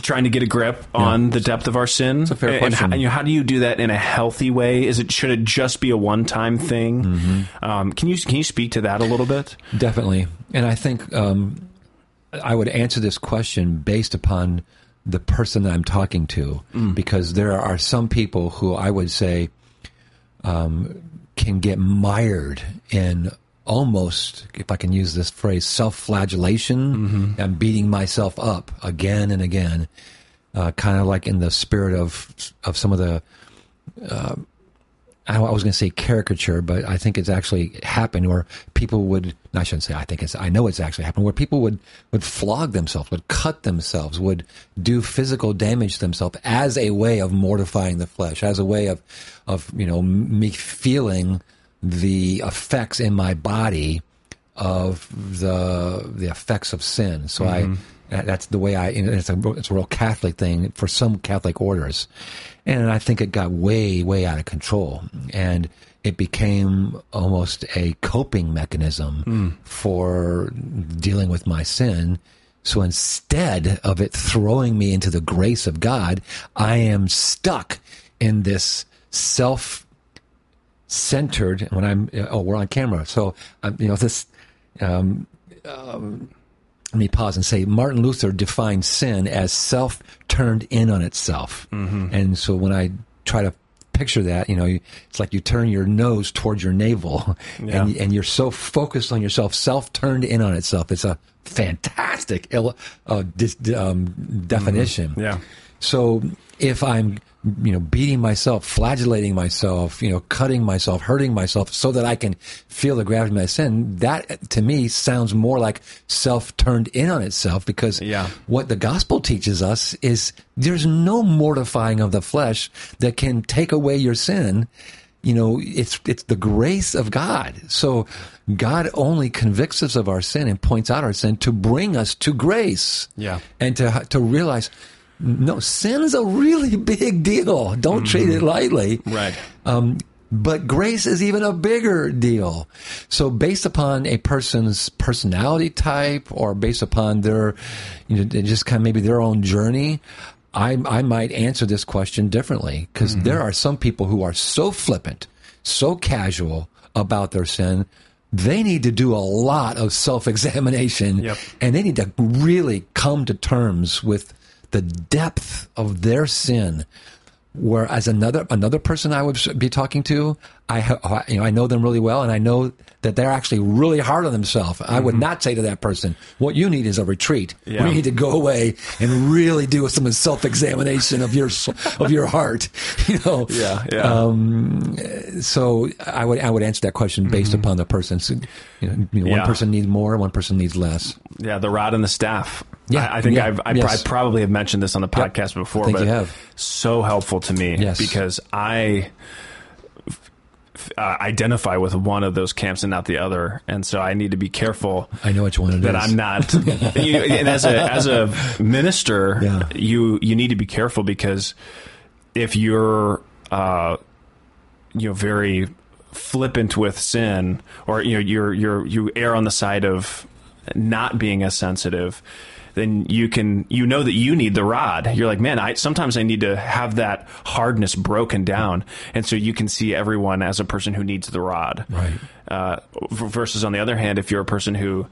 trying to get a grip on the depth of our sin. It's a fair and, question. And how, you how, do you do that in a healthy way? Is it should it just be a one time thing? Mm-hmm. Um, can you can you speak to that a little bit? Definitely, and I think um, I would answer this question based upon the person that I'm talking to, mm. because there are some people who I would say um, can get mired in almost, if I can use this phrase, self flagellation mm-hmm. and beating myself up again and again, uh, kind of like in the spirit of of some of the. Uh, I was going to say caricature, but I think it's actually happened where people would, I shouldn't say I think it's, I know it's actually happened where people would, would flog themselves, would cut themselves, would do physical damage to themselves as a way of mortifying the flesh, as a way of, of, you know, me feeling the effects in my body of the the effects of sin. So mm-hmm. I that's the way I. It's a it's a real Catholic thing for some Catholic orders, and I think it got way way out of control, and it became almost a coping mechanism mm. for dealing with my sin. So instead of it throwing me into the grace of God, I am stuck in this self centered when I'm oh we're on camera so um, you know this um, um, let me pause and say Martin Luther defined sin as self turned in on itself mm-hmm. and so when I try to picture that you know it's like you turn your nose towards your navel yeah. and, and you're so focused on yourself self turned in on itself it's a fantastic uh, dis, um, definition mm-hmm. yeah so if I'm you know, beating myself, flagellating myself, you know, cutting myself, hurting myself so that I can feel the gravity of my sin, that to me sounds more like self turned in on itself because yeah. what the gospel teaches us is there's no mortifying of the flesh that can take away your sin. You know, it's, it's the grace of God. So God only convicts us of our sin and points out our sin to bring us to grace. Yeah. And to, to realize, No, sin is a really big deal. Don't treat it lightly. Right. Um, but grace is even a bigger deal. So based upon a person's personality type or based upon their, you know, just kind of maybe their own journey, I, I might answer this question differently because there are some people who are so flippant, so casual about their sin. They need to do a lot of self examination Yep. and they need to really come to terms with the depth of their sin Whereas another another person I would be talking to, I you know I know them really well, and I know that they're actually really hard on themselves. I would not say to that person, "What you need is a retreat. Yeah. We need to go away and really do some self examination of your of your heart." You know. Yeah, yeah. Um, so I would I would answer that question based upon the person. So, you know, you know, one Yeah. person needs more, one person needs less. Yeah, the rod and the staff. Yeah, I, I think yeah, I've, I, yes. I probably have mentioned this on the podcast before, I think but you have. so helpful to me Yes. because I uh, identify with one of those camps and not the other, and so I need to be careful I know which one it is. that I'm not. you, and as a as a minister, Yeah. you you need to be careful because if you're uh, you know very flippant with sin, or you know you're you're you err on the side of not being as sensitive. Then you can, you know that you need the rod. You're like, man, I sometimes I need to have that hardness broken down, and so you can see everyone as a person who needs the rod Right. uh, versus on the other hand, if you're a person who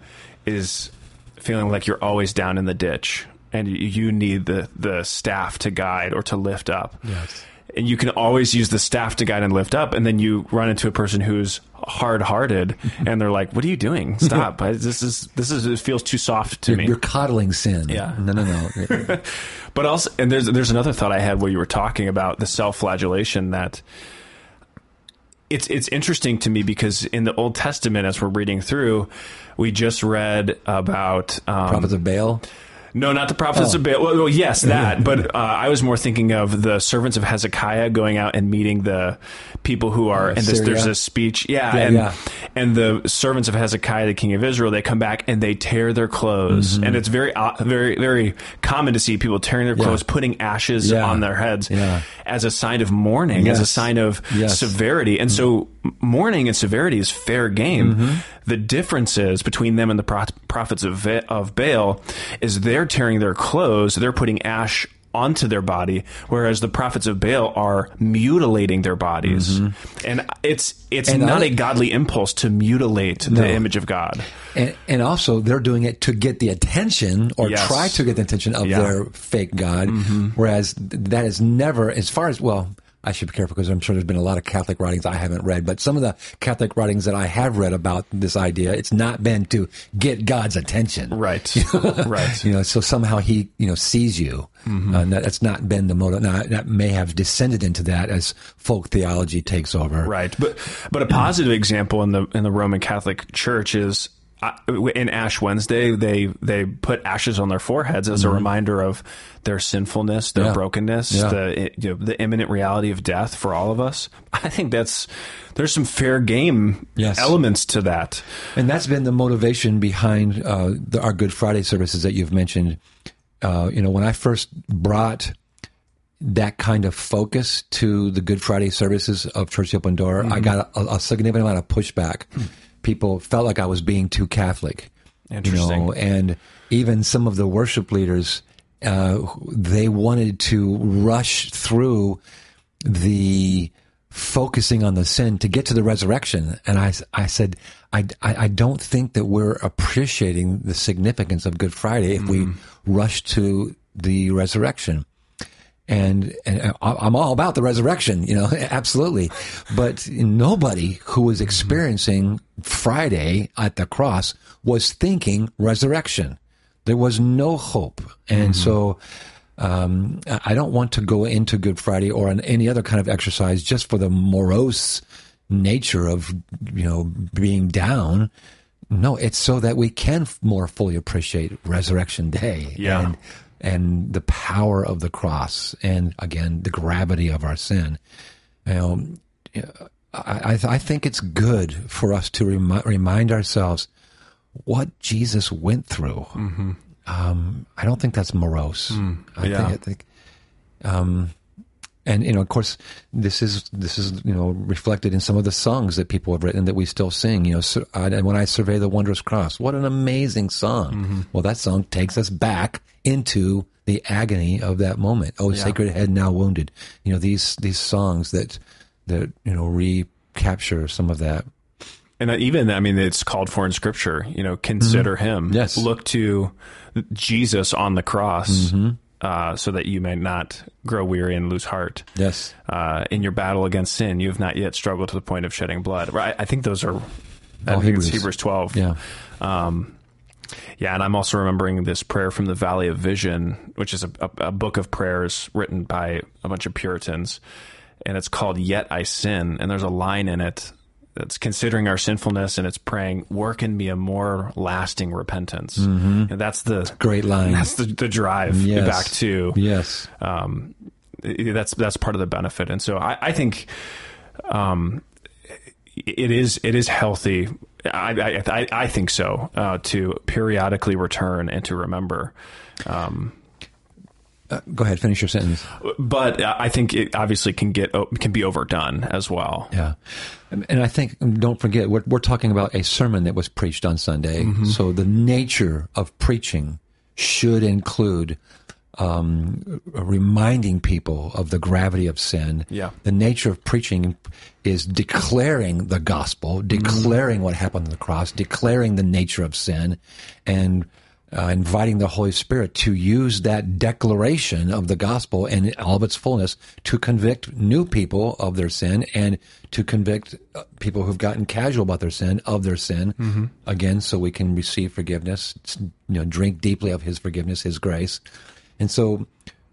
is feeling like you're always down in the ditch and you need the, the staff to guide or to lift up. Yes. And you can always use the staff to guide and lift up, and then you run into a person who's hard-hearted, and they're like, "What are you doing? Stop! I, this is this is it feels too soft to You're, me." you're coddling sin. Yeah. No, no, no. But also, and there's there's another thought I had while you were talking about the self-flagellation that it's it's interesting to me because in the Old Testament, as we're reading through, we just read about um, Prophets of Baal. No, not the prophets Oh. of Baal. Well, well, yes, that. But uh, I was more thinking of the servants of Hezekiah going out and meeting the people who are. And this, there's a speech, yeah, Yeah, and yeah. and the servants of Hezekiah, the king of Israel, they come back and they tear their clothes, Mm-hmm. and it's very, uh, very, very common to see people tearing their clothes, putting ashes Yeah. on their heads Yeah. as a sign of mourning, as a sign of Yes. severity, and so mourning and severity is fair game. Mm-hmm. The difference is between them and the pro- prophets of, of Baal is they're tearing their clothes, they're putting ash onto their body, whereas the prophets of Baal are mutilating their bodies, and it's it's Mm-hmm. And not other- a godly impulse to mutilate No. the image of God. And, and also, they're doing it to get the attention or Yes. try to get the attention of Yeah. Mm-hmm. their fake God. Whereas that is never, as far as, well, I should be careful because I'm sure there's been a lot of Catholic writings I haven't read, but some of the Catholic writings that I have read about this idea, it's not been to get God's attention. Right, right. You know, so somehow he, you know, sees you. Mm-hmm. Uh, that, that's not been the motive. Now, that may have descended into that as folk theology takes over. Right, but but a positive example in the in the Roman Catholic Church is in Ash Wednesday they they put ashes on their foreheads as a reminder of their sinfulness, their Mm-hmm. Yeah. brokenness, Yeah. the you know, the imminent reality of death for all of us. I think that's there's some fair game Yes. elements to that. And that's been the motivation behind uh, the, our Good Friday services that you've mentioned. Uh, you know, when I first brought that kind of focus to the Good Friday services of Church Open Door, I got a, a significant amount of pushback. People felt like I was being too Catholic. Interesting. You know, and even some of the worship leaders, uh, they wanted to rush through the focusing on the sin to get to the resurrection. And I, I said, I, I, I don't think that we're appreciating the significance of Good Friday if we rush to the resurrection. And, and I'm all about the resurrection, you know, absolutely. But nobody who was experiencing Friday at the cross was thinking resurrection. There was no hope. And so, um, I I don't want to go into Good Friday or on any other kind of exercise just for the morose nature of, you know, being down. No, it's so that we can more fully appreciate Resurrection Day Yeah. and and the power of the cross, and again the gravity of our sin. You know, I, I I think it's good for us to remi- remind ourselves what Jesus went through. um, I don't think that's morose. I yeah. think, I think, um, and you know, of course, this is this is you know reflected in some of the songs that people have written that we still sing. You know, so, I, and when I survey the wondrous cross, what an amazing song! Well, that song takes us back into the agony of that moment. Oh, sacred head now wounded. You know, these these songs that that you know recapture some of that. And even, I mean, it's called for in Scripture. You know, consider Him. Mm-hmm. Yes. Look to Jesus on the cross, Mm-hmm. Uh, so that you may not grow weary and lose heart. Yes. Uh, in your battle against sin, you have not yet struggled to the point of shedding blood. Right? I think those are. I All think it's Hebrews. Hebrews twelve. Yeah. Um, yeah, and I'm also remembering this prayer from the Valley of Vision, which is a, a, a book of prayers written by a bunch of Puritans, and it's called "Yet I Sin." And there's a line in it that's considering our sinfulness, and it's praying, "Work in me a more lasting repentance." And that's the Great line. That's the, the drive Yes. back to Yes. um, that's that's part of the benefit, and so I, I think um, it is it is healthy. I I, I, think so uh, to periodically return and to remember. Um, Go ahead. Finish your sentence. but I think it obviously can get can be overdone as well. Yeah. And I think, don't forget, we're, we're talking about a sermon that was preached on Sunday. Mm-hmm. So the nature of preaching should include um, reminding people of the gravity of sin. Yeah. The nature of preaching is declaring the gospel, declaring what happened on the cross, declaring the nature of sin, and uh, inviting the Holy Spirit to use that declaration of the gospel in all of its fullness to convict new people of their sin and to convict uh, people who've gotten casual about their sin of their sin. Again so we can receive forgiveness you know drink deeply of his forgiveness his grace. And so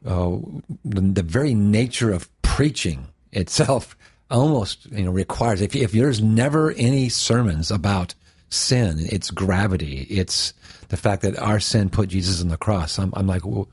uh, the, the very nature of preaching itself almost you know requires if, if there's never any sermons about sin its gravity it's the fact that our sin put jesus on the cross. I'm, I'm like well,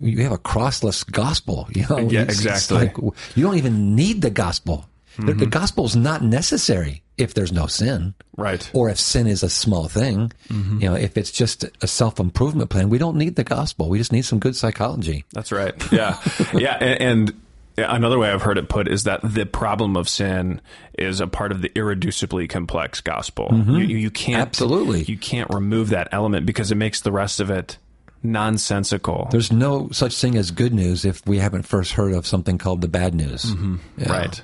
you have a crossless gospel you know? Yeah, It's- it's exactly. like, you don't even need the gospel. The, the mm-hmm. is not necessary if there's no sin. Right. or if sin is a small thing. Mm-hmm. You know if it's just a self-improvement plan we don't need the gospel. We just need some good psychology. That's right. Yeah, yeah, and, and another way I've heard it put is that the problem of sin is a part of the irreducibly complex gospel. You, you, you can't Absolutely. you can't remove that element because it makes the rest of it nonsensical. there's no such thing as good news if we haven't first heard of something called the bad news Yeah. Right.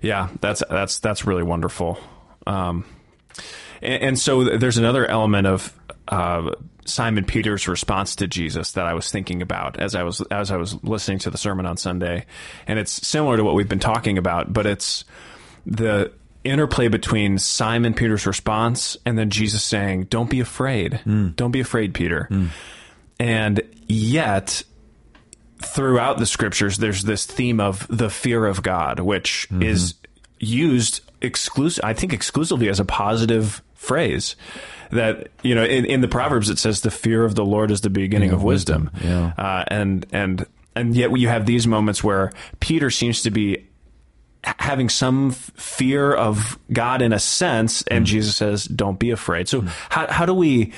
Yeah, that's that's that's really wonderful. Um, and, and so there's another element of uh, Simon Peter's response to Jesus that I was thinking about as I was as I was listening to the sermon on Sunday, and it's similar to what we've been talking about, but it's the interplay between Simon Peter's response and then Jesus saying, "Don't be afraid. Hmm. Don't be afraid, Peter." Hmm. And yet throughout the scriptures, there's this theme of the fear of God, which mm-hmm. is used exclusive, I think, exclusively as a positive phrase. That you know, in, in the Proverbs, it says the fear of the Lord is the beginning of wisdom, yeah. uh, and and and yet you have these moments where Peter seems to be having some f- fear of God in a sense, and mm-hmm. Jesus says, "Don't be afraid." So, mm-hmm. how, how do we,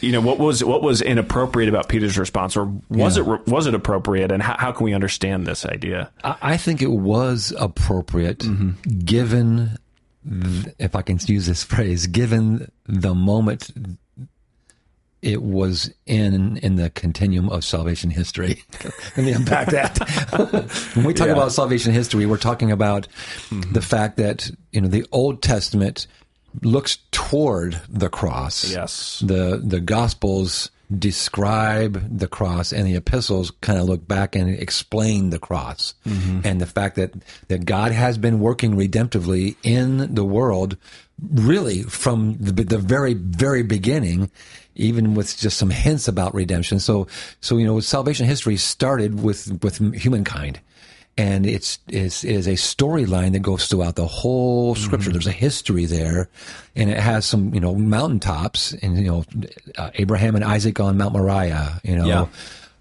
you know, what was what was inappropriate about Peter's response, or was it was it appropriate, and how, how can we understand this idea? I I think it was appropriate mm-hmm. given, th- if I can use this phrase, given the moment it was in in the continuum of salvation history. Let me unpack that. when we talk Yeah. about salvation history, we're talking about mm-hmm. the fact that you know the Old Testament looks toward the cross. Yes. The the Gospels describe the cross, and the epistles kind of look back and explain the cross, mm-hmm. and the fact that that God has been working redemptively in the world, really from the, the very very beginning. Even with just some hints about redemption, so so you know, salvation history started with with humankind, and it's, it's it is a storyline that goes throughout the whole scripture. There's a history there, and it has some you know mountaintops, and you know uh, Abraham and Isaac on Mount Moriah, you know. Yeah.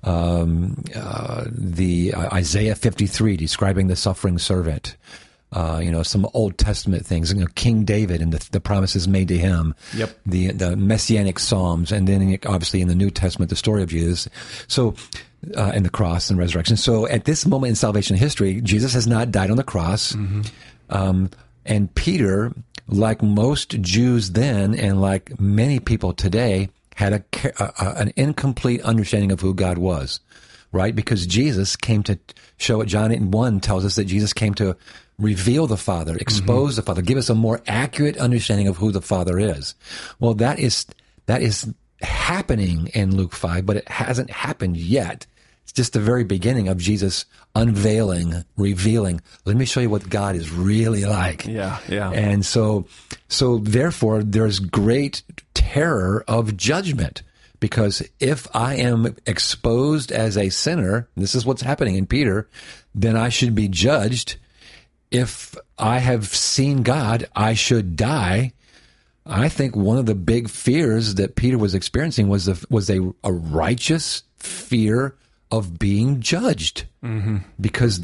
Um, uh, the uh, Isaiah 53 describing the suffering servant, uh, you know, some Old Testament things, you know, King David and the, the promises made to him. Yep. The the messianic psalms, and then obviously in the New Testament, the story of Jesus. So. Uh, and the cross and resurrection. So, at this moment in salvation history, Jesus has not died on the cross. Um, and Peter, like most Jews then, and like many people today, had a, a, a, an incomplete understanding of who God was, right? Because Jesus came to show it. John 1 tells us that Jesus came to reveal the Father, expose the Father, give us a more accurate understanding of who the Father is. Well, that is that is happening in Luke 5, but it hasn't happened yet. It's just the very beginning of Jesus unveiling, revealing. Let me show you what God is really like. Yeah, yeah. And so, so therefore, there's great terror of judgment because if I am exposed as a sinner, this is what's happening in Peter, then I should be judged. If I have seen God, I should die. I think one of the big fears that Peter was experiencing was a, was a, a righteous fear of being judged mm-hmm. because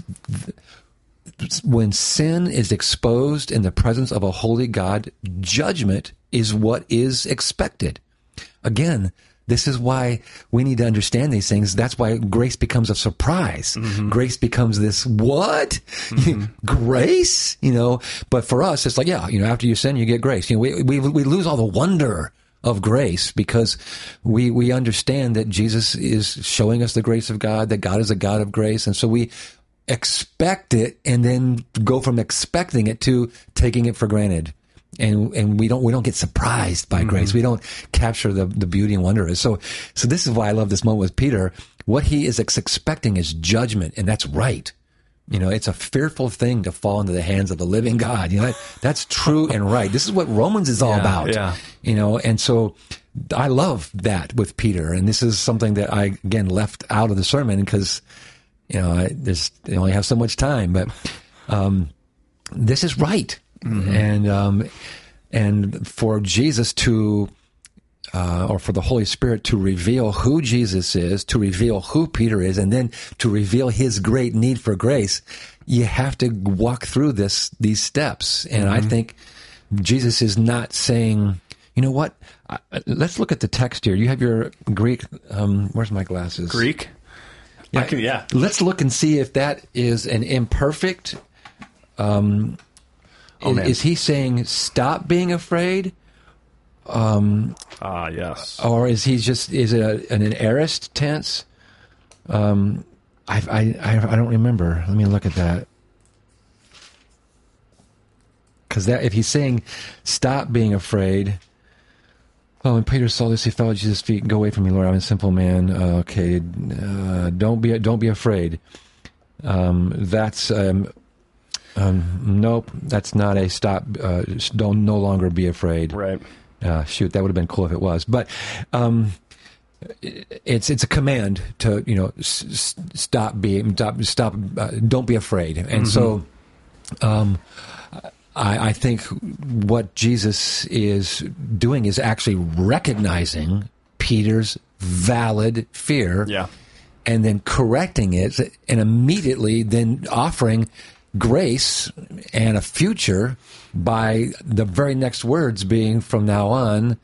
th- when sin is exposed in the presence of a holy God, judgment is what is expected. Again, this is why we need to understand these things. That's why grace becomes a surprise. Mm-hmm. Grace becomes this what? Mm-hmm. grace, you know. But for us, it's like yeah, you know, after you sin, you get grace. You know, we we we lose all the wonder of grace because we we understand that Jesus is showing us the grace of God, that God is a God of grace, and so we expect it and then go from expecting it to taking it for granted. And and we don't we don't get surprised by mm-hmm. grace. We don't capture the, the beauty and wonder of it. So so this is why I love this moment with Peter. What he is expecting is judgment, and that's right. You know, it's a fearful thing to fall into the hands of the living God. You know, that, that's true and right. This is what Romans is all yeah, about. Yeah. You know, and so I love that with Peter. And this is something that I, again, left out of the sermon because, you know, I, there's, they only have so much time. But um, this is right. Mm-hmm. And, um, and for Jesus to uh, or for the Holy Spirit to reveal who Jesus is, to reveal who Peter is, and then to reveal his great need for grace, you have to walk through this these steps. And mm-hmm. I think Jesus is not saying, you know what? Uh, let's look at the text here. You have your Greek. Um, where's my glasses? Greek. Yeah, can, yeah. Let's look and see if that is an imperfect. Um, oh, is, is he saying stop being afraid? Um, ah, yes. Or is he just is it a, an, an aorist tense? Um, I, I I don't remember. Let me look at that. Because that if he's saying stop being afraid. Oh, and Peter saw this, he fell at Jesus' feet. Go away from me, Lord. I'm a simple man. Uh, okay, uh, don't be don't be afraid. Um, that's um, um, nope. That's not a stop. Uh, don't no longer be afraid. Right. Uh, shoot, that would have been cool if it was. But um, it's it's a command to you know s- stop being stop stop uh, don't be afraid. And mm-hmm. so, um, I, I think what Jesus is doing is actually recognizing Peter's valid fear. Yeah. And then correcting it, and immediately then offering grace and a future by the very next words being from now on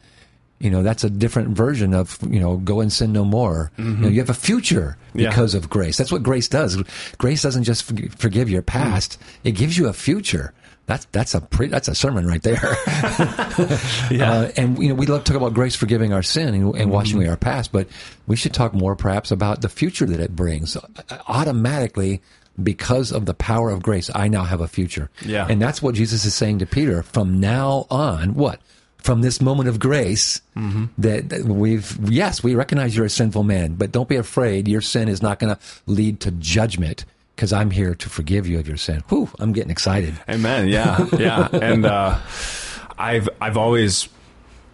you know that's a different version of you know go and sin no more mm-hmm. you, know, you have a future because yeah. of grace that's what grace does grace doesn't just forgive your past mm. it gives you a future that's that's a pre, that's a sermon right there. yeah. Uh, and you know we love to talk about grace forgiving our sin and, and mm-hmm. washing away our past, but we should talk more perhaps about the future that it brings. Automatically, because of the power of grace, I now have a future. Yeah. And that's what Jesus is saying to Peter from now on. What? From this moment of grace, mm-hmm. that, that we've, yes, we recognize you're a sinful man, but don't be afraid. Your sin is not going to lead to judgment because I'm here to forgive you of your sin. Whew, I'm getting excited. Amen. Yeah. Yeah. and, uh, I've, I've always,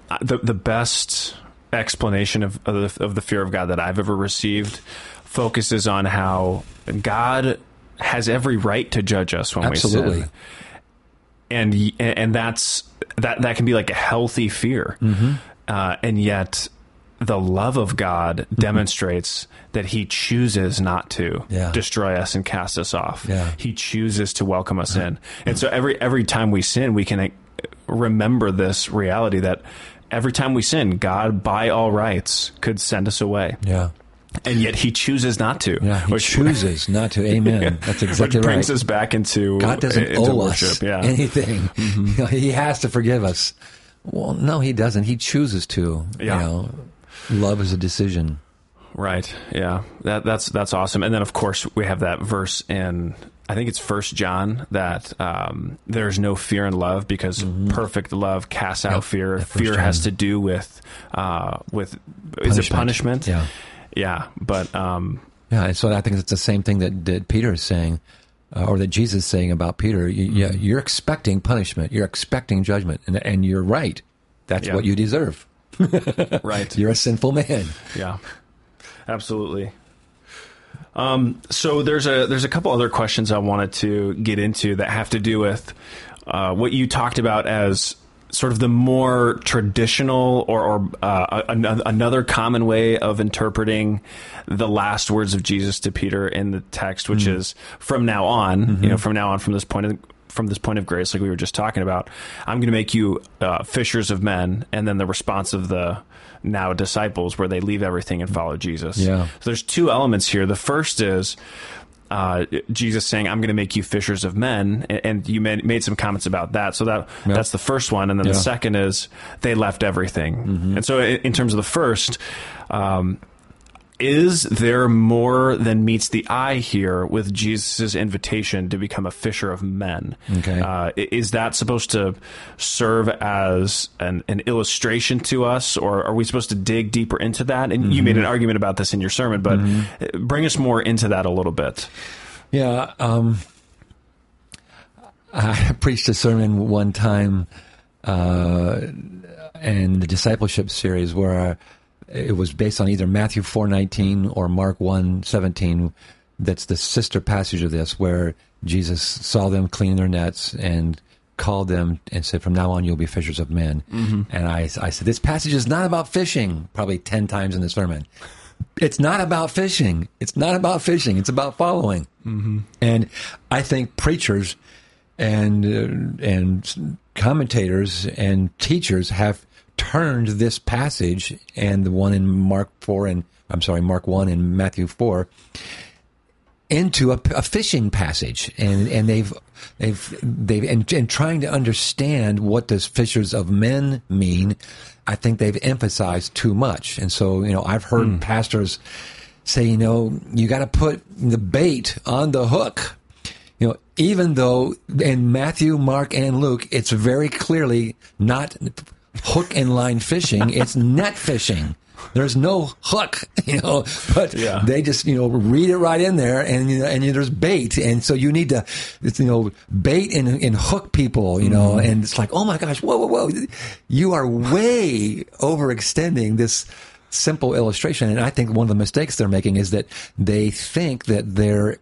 uh, the, the best explanation of, of the, of the fear of God that I've ever received focuses on how God has every right to judge us when Absolutely. we sin. And and that's that that can be like a healthy fear, mm-hmm. uh, and yet the love of God demonstrates that He chooses not to Yeah. destroy us and cast us off. Yeah. He chooses to welcome us in, and so every every time we sin, we can uh, remember this reality that every time we sin, God, by all rights, could send us away, Yeah. And yet He chooses not to. Yeah. He chooses not to. Amen. That's exactly which brings right. us back into God doesn't into owe worship. us Yeah. anything. Know, he has to forgive us. Well, no, he doesn't. He chooses to. Yeah. You know, love is a decision. Right. Yeah. That that's that's awesome. And then of course we have that verse in I think it's First John that um, there's no fear in love because perfect love casts out Yep. fear. Yeah, fear has to do with uh, with is it punishment? Yeah. Yeah. But um, Yeah, and so I think it's the same thing that, that Peter is saying, uh, or that Jesus is saying about Peter. You, yeah, you're expecting punishment, you're expecting judgment, and, and you're right. That's Yeah. what you deserve. right. You're a sinful man. Yeah, absolutely. Um, so there's a there's a couple other questions I wanted to get into that have to do with uh, what you talked about as sort of the more traditional or, or uh, an- another common way of interpreting the last words of Jesus to Peter in the text, which is from now on, you know, from now on, from this point of from this point of grace, like we were just talking about, I'm going to make you uh, fishers of men, and then the response of the now disciples, where they leave everything and follow Jesus. Yeah. So there's two elements here. The first is uh, Jesus saying, "I'm going to make you fishers of men," and, and you made, made some comments about that. So that that's the first one, and then Yeah. the second is they left everything. And so, in, in terms of the first. Um, is there more than meets the eye here with Jesus' invitation to become a fisher of men? Okay. Uh, is that supposed to serve as an, an illustration to us, or are we supposed to dig deeper into that? And you made an argument about this in your sermon, but uh, bring us more into that a little bit. Yeah, um, I preached a sermon one time uh, in the discipleship series where it was based on either Matthew four nineteen or Mark one seventeen. That's the sister passage of this, where Jesus saw them cleaning their nets and called them and said, "From now on, you'll be fishers of men." And I, I said, "This passage is not about fishing." Probably ten times in the sermon. It's not about fishing. It's not about fishing. It's about following. And I think preachers and uh, and commentators and teachers have turned this passage and the one in Mark four and I'm sorry Mark one and Matthew four into a, a fishing passage, and and they've they've they've and, and trying to understand what does fishers of men mean. I think they've emphasized too much, and so you know I've heard hmm. pastors say, you know, you got to put the bait on the hook. You know, even though in Matthew, Mark, and Luke, it's very clearly not hook and line fishing; it's net fishing. There's no hook, you know, but Yeah. they just you know read it right in there, and you know, and there's bait, and so you need to, it's, you know, bait and, and hook people, you know, mm-hmm. and it's like, oh my gosh, whoa, whoa, whoa, you are way overextending this simple illustration, and I think one of the mistakes they're making is that they think that they're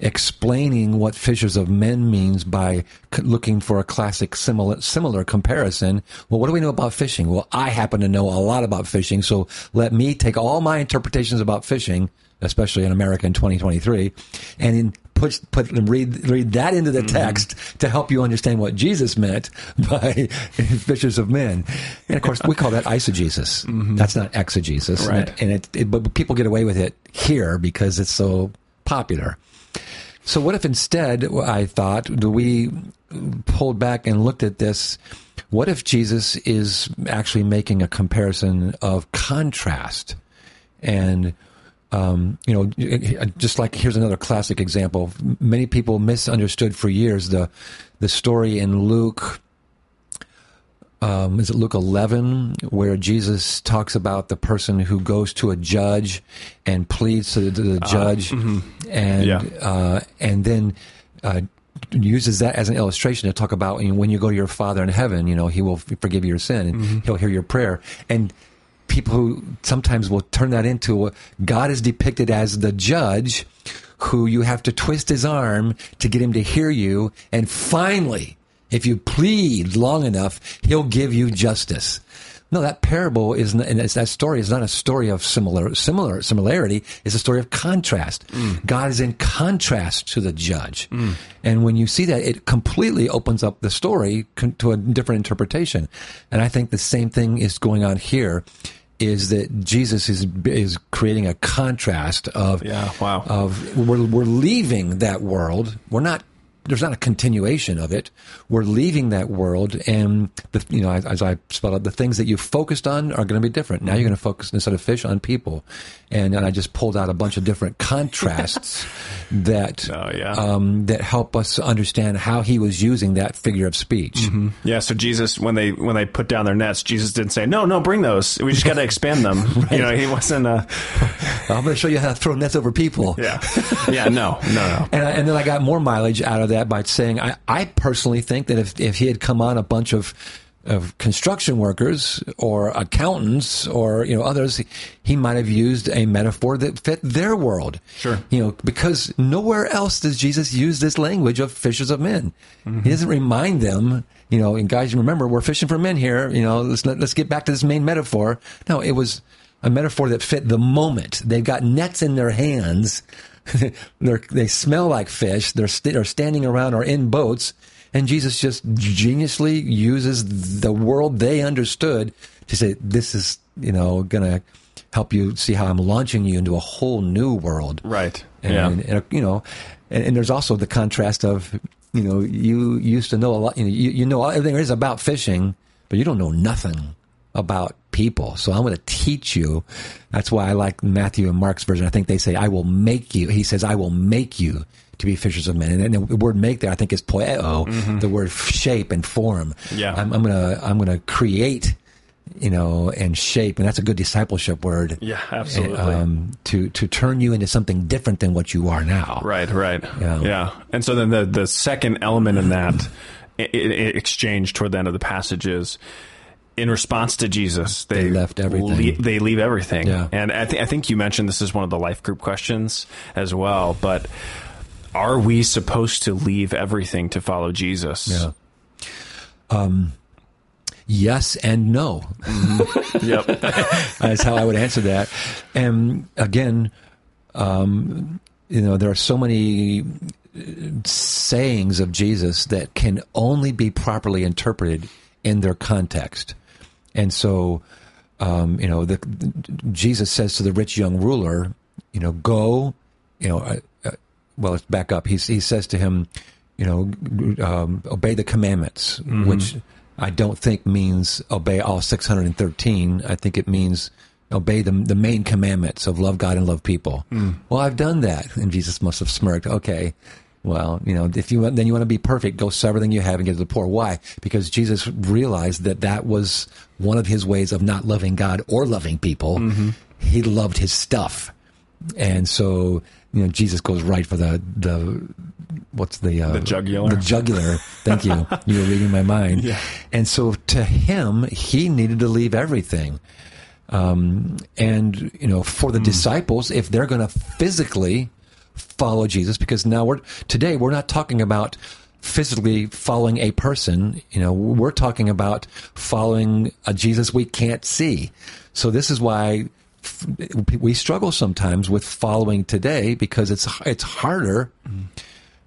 explaining what fishers of men means by c- looking for a classic similar similar comparison. Well, what do we know about fishing? Well, I happen to know a lot about fishing, so let me take all my interpretations about fishing, especially in America in 2023, and in put put read read that into the mm-hmm. text to help you understand what Jesus meant by fishers of men. And of course, we call that eisegesis. Mm-hmm. That's not exegesis, Right. And it, it but people get away with it here because it's so popular. So what if instead I thought do we pulled back and looked at this? What if Jesus is actually making a comparison of contrast and um, you know, just like here's another classic example. Many people misunderstood for years the the story in Luke. Um, is it Luke 11 where Jesus talks about the person who goes to a judge and pleads to the, the judge and Yeah. uh, and then uh, uses that as an illustration to talk about you know, when you go to your Father in heaven, you know He will forgive your sin and He'll hear your prayer and people who sometimes will turn that into a, God is depicted as the judge who you have to twist his arm to get him to hear you. And finally, if you plead long enough, he'll give you justice. No, that parable is n- and that story is not a story of similar similar similarity. It's a story of contrast. Mm. God is in contrast to the judge, mm. and when you see that, it completely opens up the story to a different interpretation. And I think the same thing is going on here. Is that Jesus is is creating a contrast of Yeah, wow. of we're we're leaving that world. We're not. There's not a continuation of it. We're leaving that world, and the, you know, as, as I spelled out, the things that you focused on are going to be different. Now you're going to focus instead of fish on people, and, and I just pulled out a bunch of different contrasts that Oh, yeah. um, that help us understand how he was using that figure of speech. Yeah, so Jesus, when they when they put down their nets, Jesus didn't say, "No, no, bring those. We just got to expand them." You know, he wasn't. Uh, I'm going to show you how to throw nets over people. yeah, yeah, no, no, no. And, I, and then I got more mileage out of that by saying I, I personally think that if, if he had come on a bunch of of construction workers or accountants or you know others, he, might have used a metaphor that fit their world. Sure. you know because nowhere else does Jesus use this language of fishers of men. Mm-hmm. He doesn't remind them. You know, and guys, remember we're fishing for men here. You know, let's let's get back to this main metaphor. No, it was a metaphor that fit the moment. They've got nets in their hands. they're, they smell like fish. They're, st- they're standing around or in boats. And Jesus just geniusly uses the world they understood to say, this is, you know, going to help you see how I'm launching you into a whole new world. Right. And, yeah. and, you know, and, and there's also the contrast of, you know, you used to know a lot, you know, you, you know everything there is about fishing, but you don't know nothing about people. So I'm going to teach you. That's why I like Matthew and Mark's version. I think they say, I will make you. He says, I will make you to be fishers of men. And, and the word make there, I think is poieo, the word shape and form. Yeah. I'm, I'm going to, I'm going to create, you know, and shape. And that's a good discipleship word. Yeah, absolutely. Um, to, to turn you into something different than what you are now. Right, right. Yeah. Yeah. And so then the, the second element in that exchange toward the end of the passage is in response to Jesus, they, They left everything. le- they leave everything. Yeah. And I, th- I think you mentioned this is one of the life group questions as well. But are we supposed to leave everything to follow Jesus? Yeah. Um, yes and no. Yep. That's how I would answer that. And again, um, you know, there are so many sayings of Jesus that can only be properly interpreted in their context. And so, um, you know, the, Jesus says to the rich young ruler, you know, go, you know, uh, uh, well, let's back up. He, he says to him, you know, um, obey the commandments, which I don't think means obey all 613. I think it means obey the, the main commandments of love God and love people. Well, I've done that. And Jesus must have smirked. Okay. Well, you know, if you want, then you want to be perfect, go sell everything you have and give to the poor. Why? Because Jesus realized that that was one of his ways of not loving God or loving people. He loved his stuff. And so, you know, Jesus goes right for the, the, what's the, uh, The jugular. The jugular. Thank you. you were reading my mind. Yeah. And so to him, he needed to leave everything. Um, and, you know, for the Hmm. disciples, if they're going to physically follow Jesus, because now we're, today we're not talking about physically following a person, you know, we're talking about following a Jesus we can't see. So this is why we struggle sometimes with following today because it's, it's harder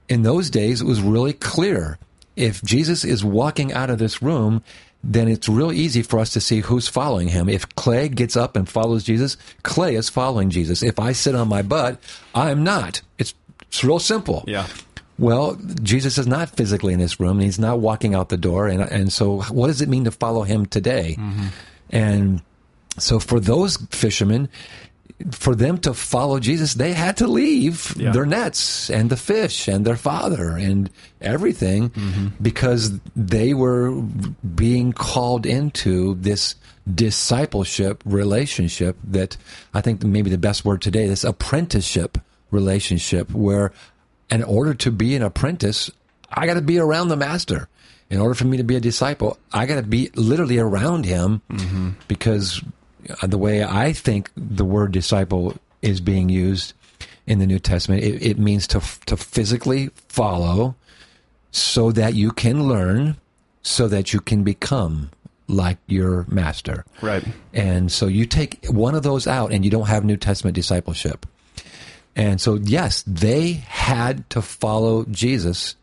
in those days, it was really clear. If Jesus is walking out of this room, then it's real easy for us to see who's following him. If Clay gets up and follows Jesus, Clay is following Jesus. If I sit on my butt, I'm not. It's, it's real simple. Yeah. Well, Jesus is not physically in this room, and he's not walking out the door. And, and so, what does it mean to follow him today? Mm-hmm. And so, for those fishermen, for them to follow Jesus, they had to leave Yeah. their nets and the fish and their father and everything because they were being called into this discipleship relationship that I think maybe the best word today, this apprenticeship relationship where in order to be an apprentice, I got to be around the master. In order for me to be a disciple, I got to be literally around him because uh, the way I think the word disciple is being used in the New Testament, it, it means to to physically follow, so that you can learn, so that you can become like your master. Right. And so you take one of those out and you don't have New Testament discipleship. And so, yes, they had to follow Jesus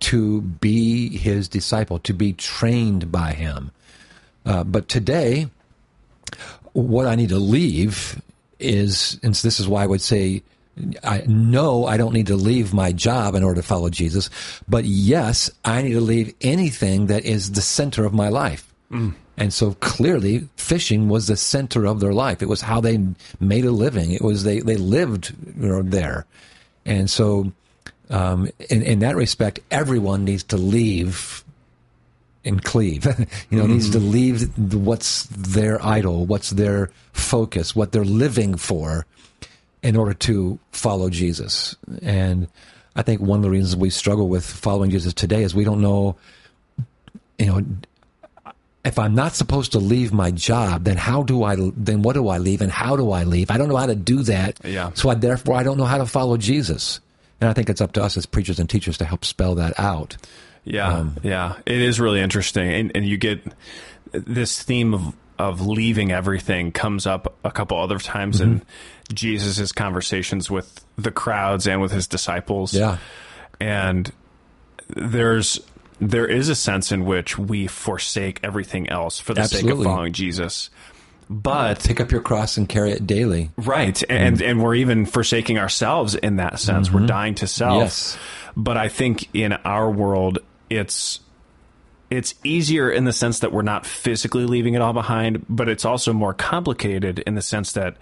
to be his disciple, to be trained by him. Uh, but today, what I need to leave is, and this is why I would say, I no, I don't need to leave my job in order to follow Jesus, but yes, I need to leave anything that is the center of my life. Mm. And so clearly, fishing was the center of their life. It was how they made a living. It was they they lived you know, there, and so um, in, in that respect, everyone needs to leave and cleave. you know, mm. needs to leave what's their idol, what's their focus, what they're living for, in order to follow Jesus. And I think one of the reasons we struggle with following Jesus today is we don't know, you know, if I'm not supposed to leave my job, then how do I? Then what do I leave, and how do I leave? I don't know how to do that. Yeah. So I, therefore, I don't know how to follow Jesus. And I think it's up to us as preachers and teachers to help spell that out. Yeah, um, yeah, it is really interesting, and, and you get this theme of of leaving everything comes up a couple other times mm-hmm. in Jesus' conversations with the crowds and with his disciples. Yeah, and there's there is a sense in which we forsake everything else for the Absolutely. sake of following Jesus. But pick up your cross and carry it daily. Right. And mm. and we're even forsaking ourselves in that sense. Mm-hmm. We're dying to self. Yes. But I think in our world it's it's easier in the sense that we're not physically leaving it all behind, but it's also more complicated in the sense that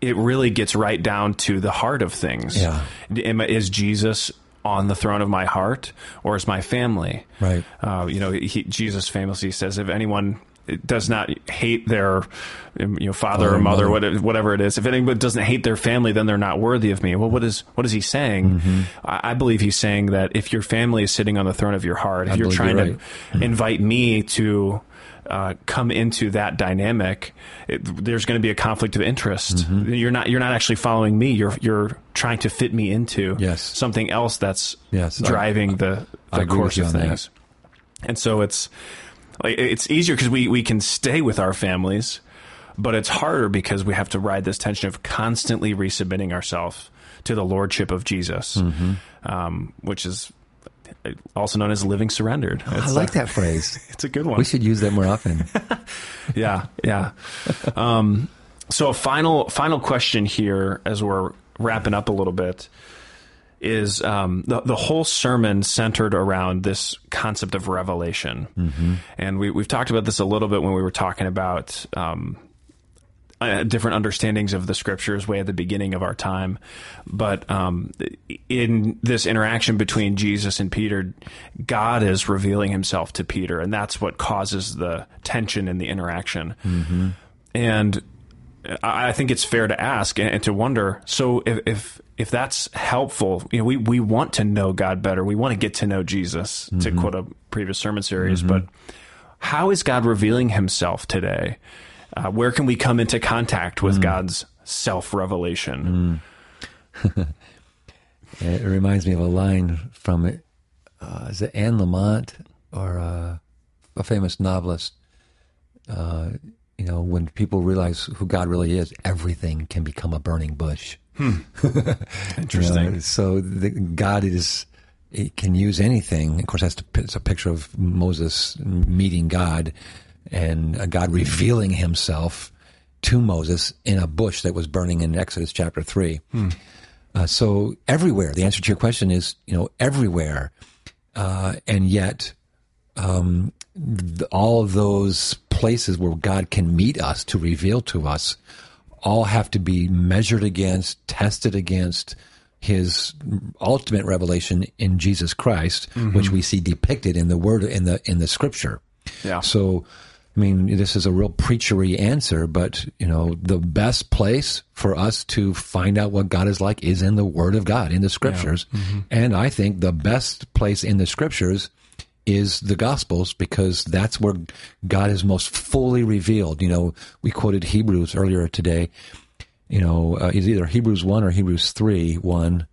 it really gets right down to the heart of things. Yeah. Is Jesus on the throne of my heart or is my family? Right. Uh, you know, he, Jesus famously says, if anyone does not hate their you know father or mother, mother, whatever it is. If anybody doesn't hate their family, then they're not worthy of me. Well, what is what is he saying? Mm-hmm. I, I, believe he's saying that if your family is sitting on the throne of your heart, if I you're trying you're right. to mm-hmm. invite me to uh, come into that dynamic, it, there's going to be a conflict of interest. Mm-hmm. You're not you're not actually following me. You're you're trying to fit me into yes. something else that's yes, driving I, the the course of things. That. And so it's like it's easier because we we can stay with our families, but it's harder because we have to ride this tension of constantly resubmitting ourselves to the lordship of Jesus, mm-hmm. um, which is also known as living surrendered. Oh, I like a, that phrase. It's a good one. We should use that more often. yeah, yeah. Um, so, a final final question here as we're wrapping up a little bit is um, the the whole sermon centered around this concept of revelation, mm-hmm. and we, we've talked about this a little bit when we were talking about. Um, uh, different understandings of the scriptures way at the beginning of our time. But um, in this interaction between Jesus and Peter, God is revealing himself to Peter, and that's what causes the tension in the interaction. Mm-hmm. And I think it's fair to ask and to wonder. So if, if if that's helpful, you know, we we want to know God better. We want to get to know Jesus. Mm-hmm. To quote a previous sermon series, mm-hmm. but how is God revealing Himself today? Uh, where can we come into contact with mm. God's self revelation? Mm. it reminds me of a line from. Uh, is it Anne Lamott or uh, a famous novelist? Uh, you know, when people realize who God really is, everything can become a burning bush. Hmm. Interesting. you know, so the, God is he can use anything. Of course, that's it's a picture of Moses meeting God and God revealing Himself to Moses in a bush that was burning in Exodus chapter three. Hmm. Uh, so everywhere, the answer to your question is, you know, everywhere, uh, and yet um, all of those places where God can meet us to reveal to us all have to be measured against, tested against his ultimate revelation in Jesus Christ, mm-hmm. which we see depicted in the word in the in the scripture. Yeah. So I mean, this is a real preachery answer, but you know, the best place for us to find out what God is like is in the Word of God, in the Scriptures. Yeah. Mm-hmm. And I think the best place in the Scriptures is the Gospels because that's where God is most fully revealed. You know, we quoted Hebrews earlier today. You know, uh, it's either Hebrews 1 or Hebrews 3 1.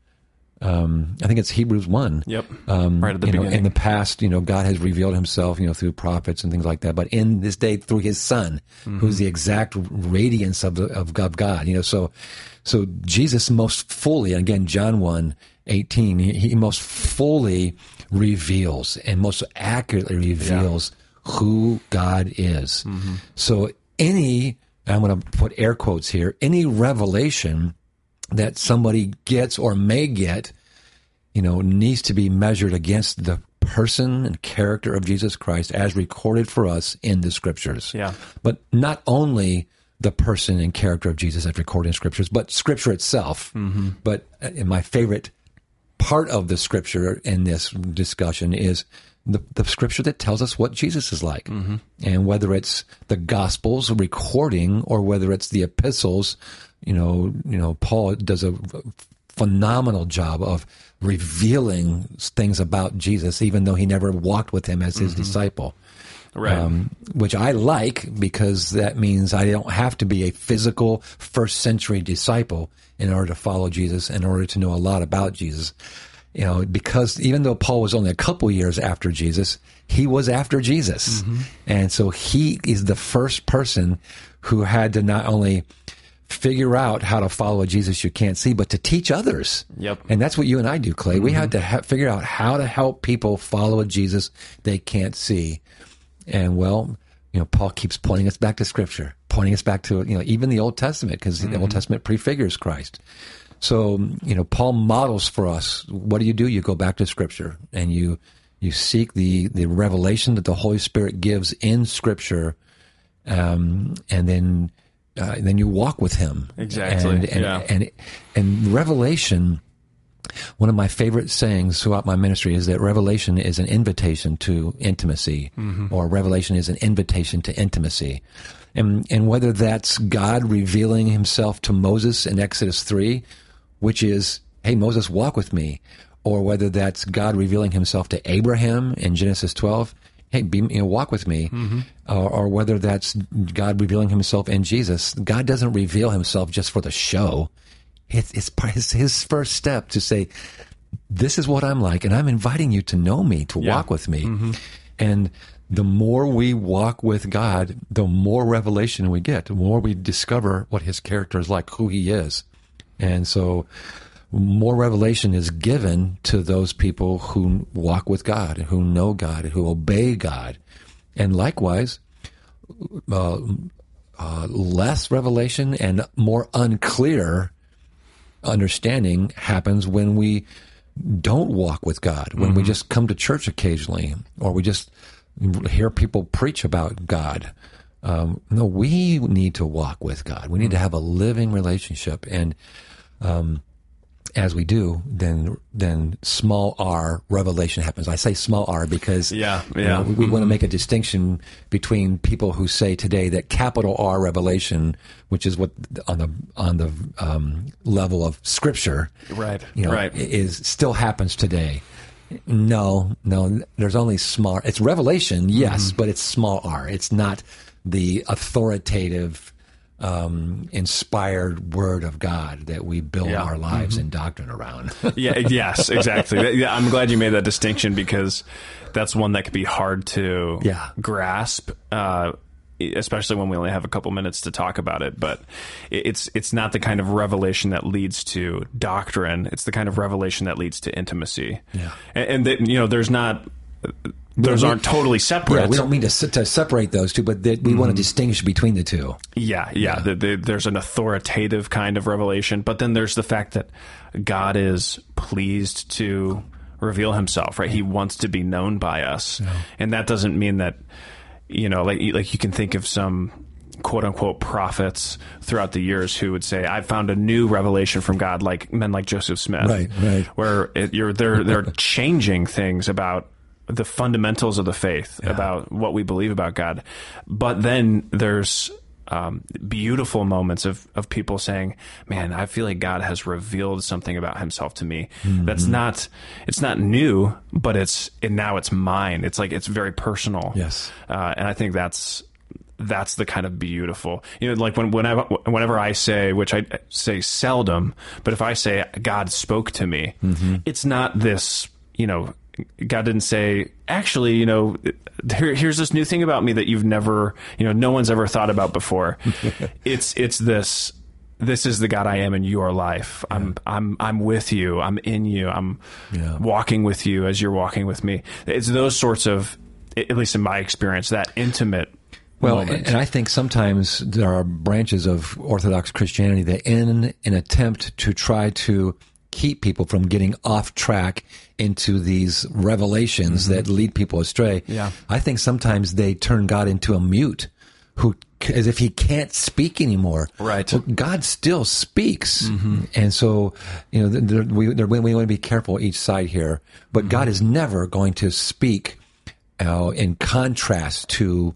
Um, I think it's Hebrews one. Yep. Um, right at the you know, beginning. in the past, you know, God has revealed Himself, you know, through prophets and things like that. But in this day, through His Son, Mm-hmm. who's the exact radiance of the, of God. You know, so so Jesus most fully, again, John 1, 18, he, he most fully reveals and most accurately reveals who God is. Mm-hmm. So any, I'm going to put air quotes here, any revelation that somebody gets or may get, you know, needs to be measured against the person and character of Jesus Christ as recorded for us in the scriptures. Yeah. But not only the person and character of Jesus as recorded in scriptures, but scripture itself. But uh, my favorite part of the scripture in this discussion is the, the scripture that tells us what Jesus is like. Mm-hmm. And whether it's the gospels recording or whether it's the epistles, you know, you know, Paul does a phenomenal job of revealing things about Jesus, even though he never walked with him as his mm-hmm. disciple. Right. Um, which I like because that means I don't have to be a physical first century disciple in order to follow Jesus, in order to know a lot about Jesus. You know, because even though Paul was only a couple years after Jesus, he was after Jesus. And so he is the first person who had to not only figure out how to follow a Jesus you can't see, but to teach others. Yep. And that's what you and I do, Clay. We had to ha- figure out how to help people follow a Jesus they can't see. And well, you know, Paul keeps pointing us back to Scripture, pointing us back to you know even the Old Testament because the Old Testament prefigures Christ. So you know, Paul models for us. What do you do? You go back to Scripture and you you seek the the revelation that the Holy Spirit gives in Scripture, um, and then uh, then you walk with Him Exactly, And and, yeah. and and revelation one of my favorite sayings throughout my ministry is that revelation is an invitation to intimacy, mm-hmm. or revelation is an invitation to intimacy. And, and whether that's God revealing himself to Moses in Exodus 3, which is, hey, Moses, walk with me, or whether that's God revealing himself to Abraham in Genesis 12, hey, be, you know, walk with me, mm-hmm. or, or whether that's God revealing himself in Jesus. God doesn't reveal himself just for the show it's, it's it's his first step to say, "This is what I'm like, and I'm inviting you to know me, to walk with me." And the more we walk with God, the more revelation we get, the more we discover what His character is like, who He is, and so more revelation is given to those people who walk with God, who know God, who obey God, and likewise, uh, uh, less revelation and more unclear understanding happens when we don't walk with God, when we just come to church occasionally, or we just hear people preach about God. Um, no, we need to walk with God. We need to have a living relationship, and um, as we do, then then small r revelation happens. I say small r because Yeah, you yeah. know, we, want to make a distinction between people who say today that capital R revelation, which is what on the on the um, level of Scripture, Right, you know, right. is still happens today. No, no, there's only small. It's revelation, yes, Mm-hmm. but it's small r. It's not the authoritative, um, inspired word of God that we build Yeah. Mm-hmm. our lives and doctrine around. yeah, yes, exactly. Yeah, I'm glad you made that distinction because that's one that could be hard to Yeah. grasp, uh, especially when we only have a couple minutes to talk about it. But it's it's not the kind of revelation that leads to doctrine. It's the kind of revelation that leads to intimacy. Yeah. and, and that, you know, there's not. Those we- aren't totally separate. yeah, we don't mean to, to separate those two, but that we want Mm-hmm. to distinguish between the two. Yeah, yeah. The, the, there's an authoritative kind of revelation, but then there's the fact that God is pleased to reveal Himself. Right? He wants to be known by us, and that doesn't mean that you know, like like you can think of some quote unquote prophets throughout the years who would say, "I found a new revelation from God," like men like Joseph Smith, Right, right. Where it, you're they're they're changing things about the fundamentals of the faith, about what we believe about God. But then there's um, beautiful moments of, of people saying, "Man, I feel like God has revealed something about Himself to me. Mm-hmm. That's not it's not new, but it's and now it's mine. It's like it's very personal. Yes. uh, and I think that's that's the kind of beautiful, you know, like when whenever whenever I say, which I say seldom, but if I say God spoke to me, it's not this, you know, God didn't say, actually, you know, here, here's this new thing about me that you've never, you know, no one's ever thought about before. it's it's this. This is the God I am in your life. I'm I'm I'm with you. I'm in you. I'm Yeah. walking with you as you're walking with me. It's those sorts of, at least in my experience, that intimate. Well, moment. and I think sometimes there are branches of Orthodox Christianity that, in an attempt to try to keep people from getting off track into these revelations that lead people astray, Mm-hmm. Yeah. I think sometimes they turn God into a mute, who as if he can't speak anymore. Right. Mm-hmm. Well, God still speaks, and so you know there, we there, we want to be careful each side here. But Mm-hmm. God is never going to speak uh, in contrast to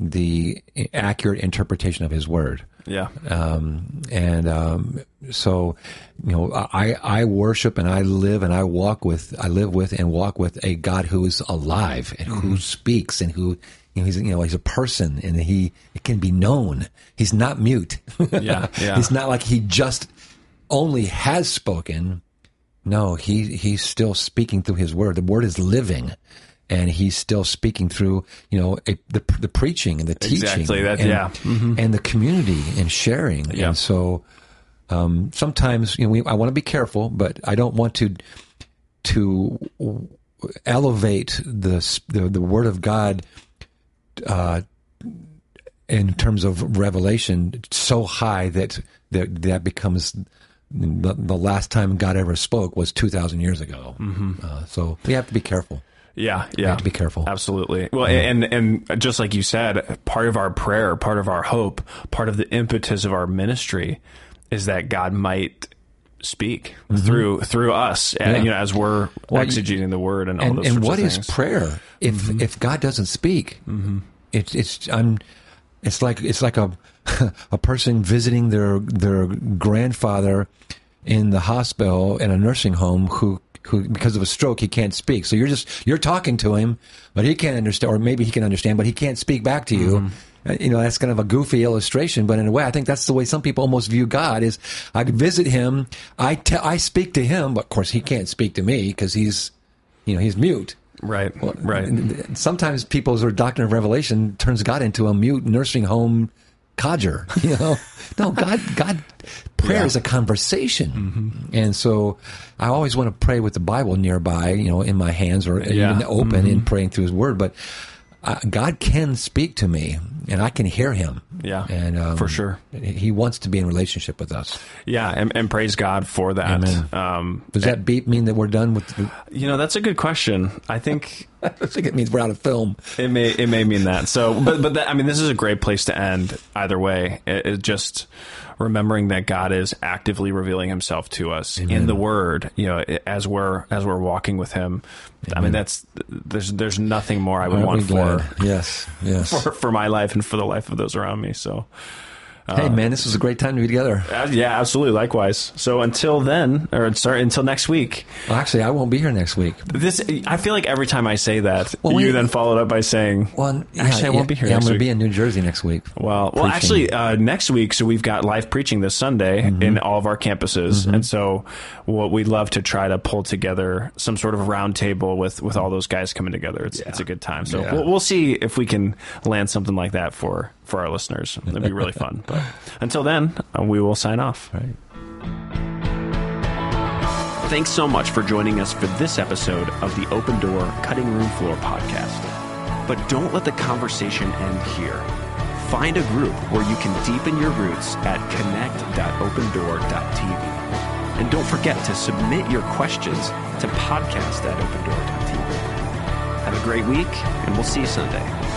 the accurate interpretation of His Word. Yeah. Um, and um, so, you know, I I worship and I live and I walk with I live with and walk with a God who is alive and who speaks and who you know he's you know he's a person and he it can be known. He's not mute. Yeah, yeah. he's not like he just only has spoken. No, he he's still speaking through his word. The word is living. And he's still speaking through, you know, a, the the preaching and the teaching, Exactly, that- and, yeah. Mm-hmm. and the community and sharing. Yeah. And so um, sometimes you know we, I want to be careful, but I don't want to to elevate the the, the word of God uh, in terms of revelation so high that that, that becomes the, the last time God ever spoke was two thousand years ago. Mm-hmm. Uh, so we have to be careful. Yeah, yeah. have to be careful. Absolutely. Well, and and just like you said, part of our prayer, part of our hope, part of the impetus of our ministry is that God might speak through through us, uh, you know, as we're Well, exegeting the word and all and, those and sorts what is. Mm-hmm. prayer if if God doesn't speak? It's it's I'm it's like it's like a a person visiting their their grandfather in the hospital in a nursing home who who because of a stroke he can't speak. So you're just you're talking to him, but he can't understand, or maybe he can understand, but he can't speak back to you. Mm-hmm. Uh, You know that's kind of a goofy illustration, but in a way, I think that's the way some people almost view God. Is I visit him, I te- I speak to him, but of course he can't speak to me because he's, you know, he's mute. right, right. Sometimes people's doctrine of revelation turns God into a mute nursing home codger. You know, no, God, God, prayer Yeah. is a conversation, mm-hmm. and so I always want to pray with the Bible nearby, you know, in my hands or Yeah. even open and mm-hmm. praying through His Word. But uh, God can speak to me, and I can hear Him. Yeah, and um, for sure. He wants to be in relationship with us. Yeah, and, and praise God for that. Amen. Um, Does that beep mean that we're done with? The, you know, that's a good question. I think I think it means we're out of film. It may it may mean that. So, but but that, I mean, this is a great place to end. Either way, it, it just remembering that God is actively revealing Himself to us in the Word. You know, as we're as we're walking with Him. I mean, that's there's there's nothing more I would Aren't want for. Yes, yes. for for my life and for the life of those around me. So. Hey, man, this was a great time to be together. Uh, yeah, absolutely. Likewise. So until then, or sorry, until next week. Well, actually, I won't be here next week. This I feel like every time I say that, Well, you we- then followed up by saying, Well, yeah, actually, I won't yeah, be here Yeah, next I'm going to be in New Jersey next week. Well, well, actually, uh, next week, so we've got live preaching this Sunday Mm-hmm. in all of our campuses, and so what we'd love to try to pull together some sort of round table with with all those guys coming together. It's it's a good time. So we'll, we'll see if we can land something like that for for our listeners. It'd be really fun. But until then, uh, we will sign off. All right. Thanks so much for joining us for this episode of the Open Door Cutting Room Floor podcast. But don't let the conversation end here. Find a group where you can deepen your roots at connect.opendoor.tv. And don't forget to submit your questions to podcast at opendoor.tv. Have a great week, and we'll see you Sunday.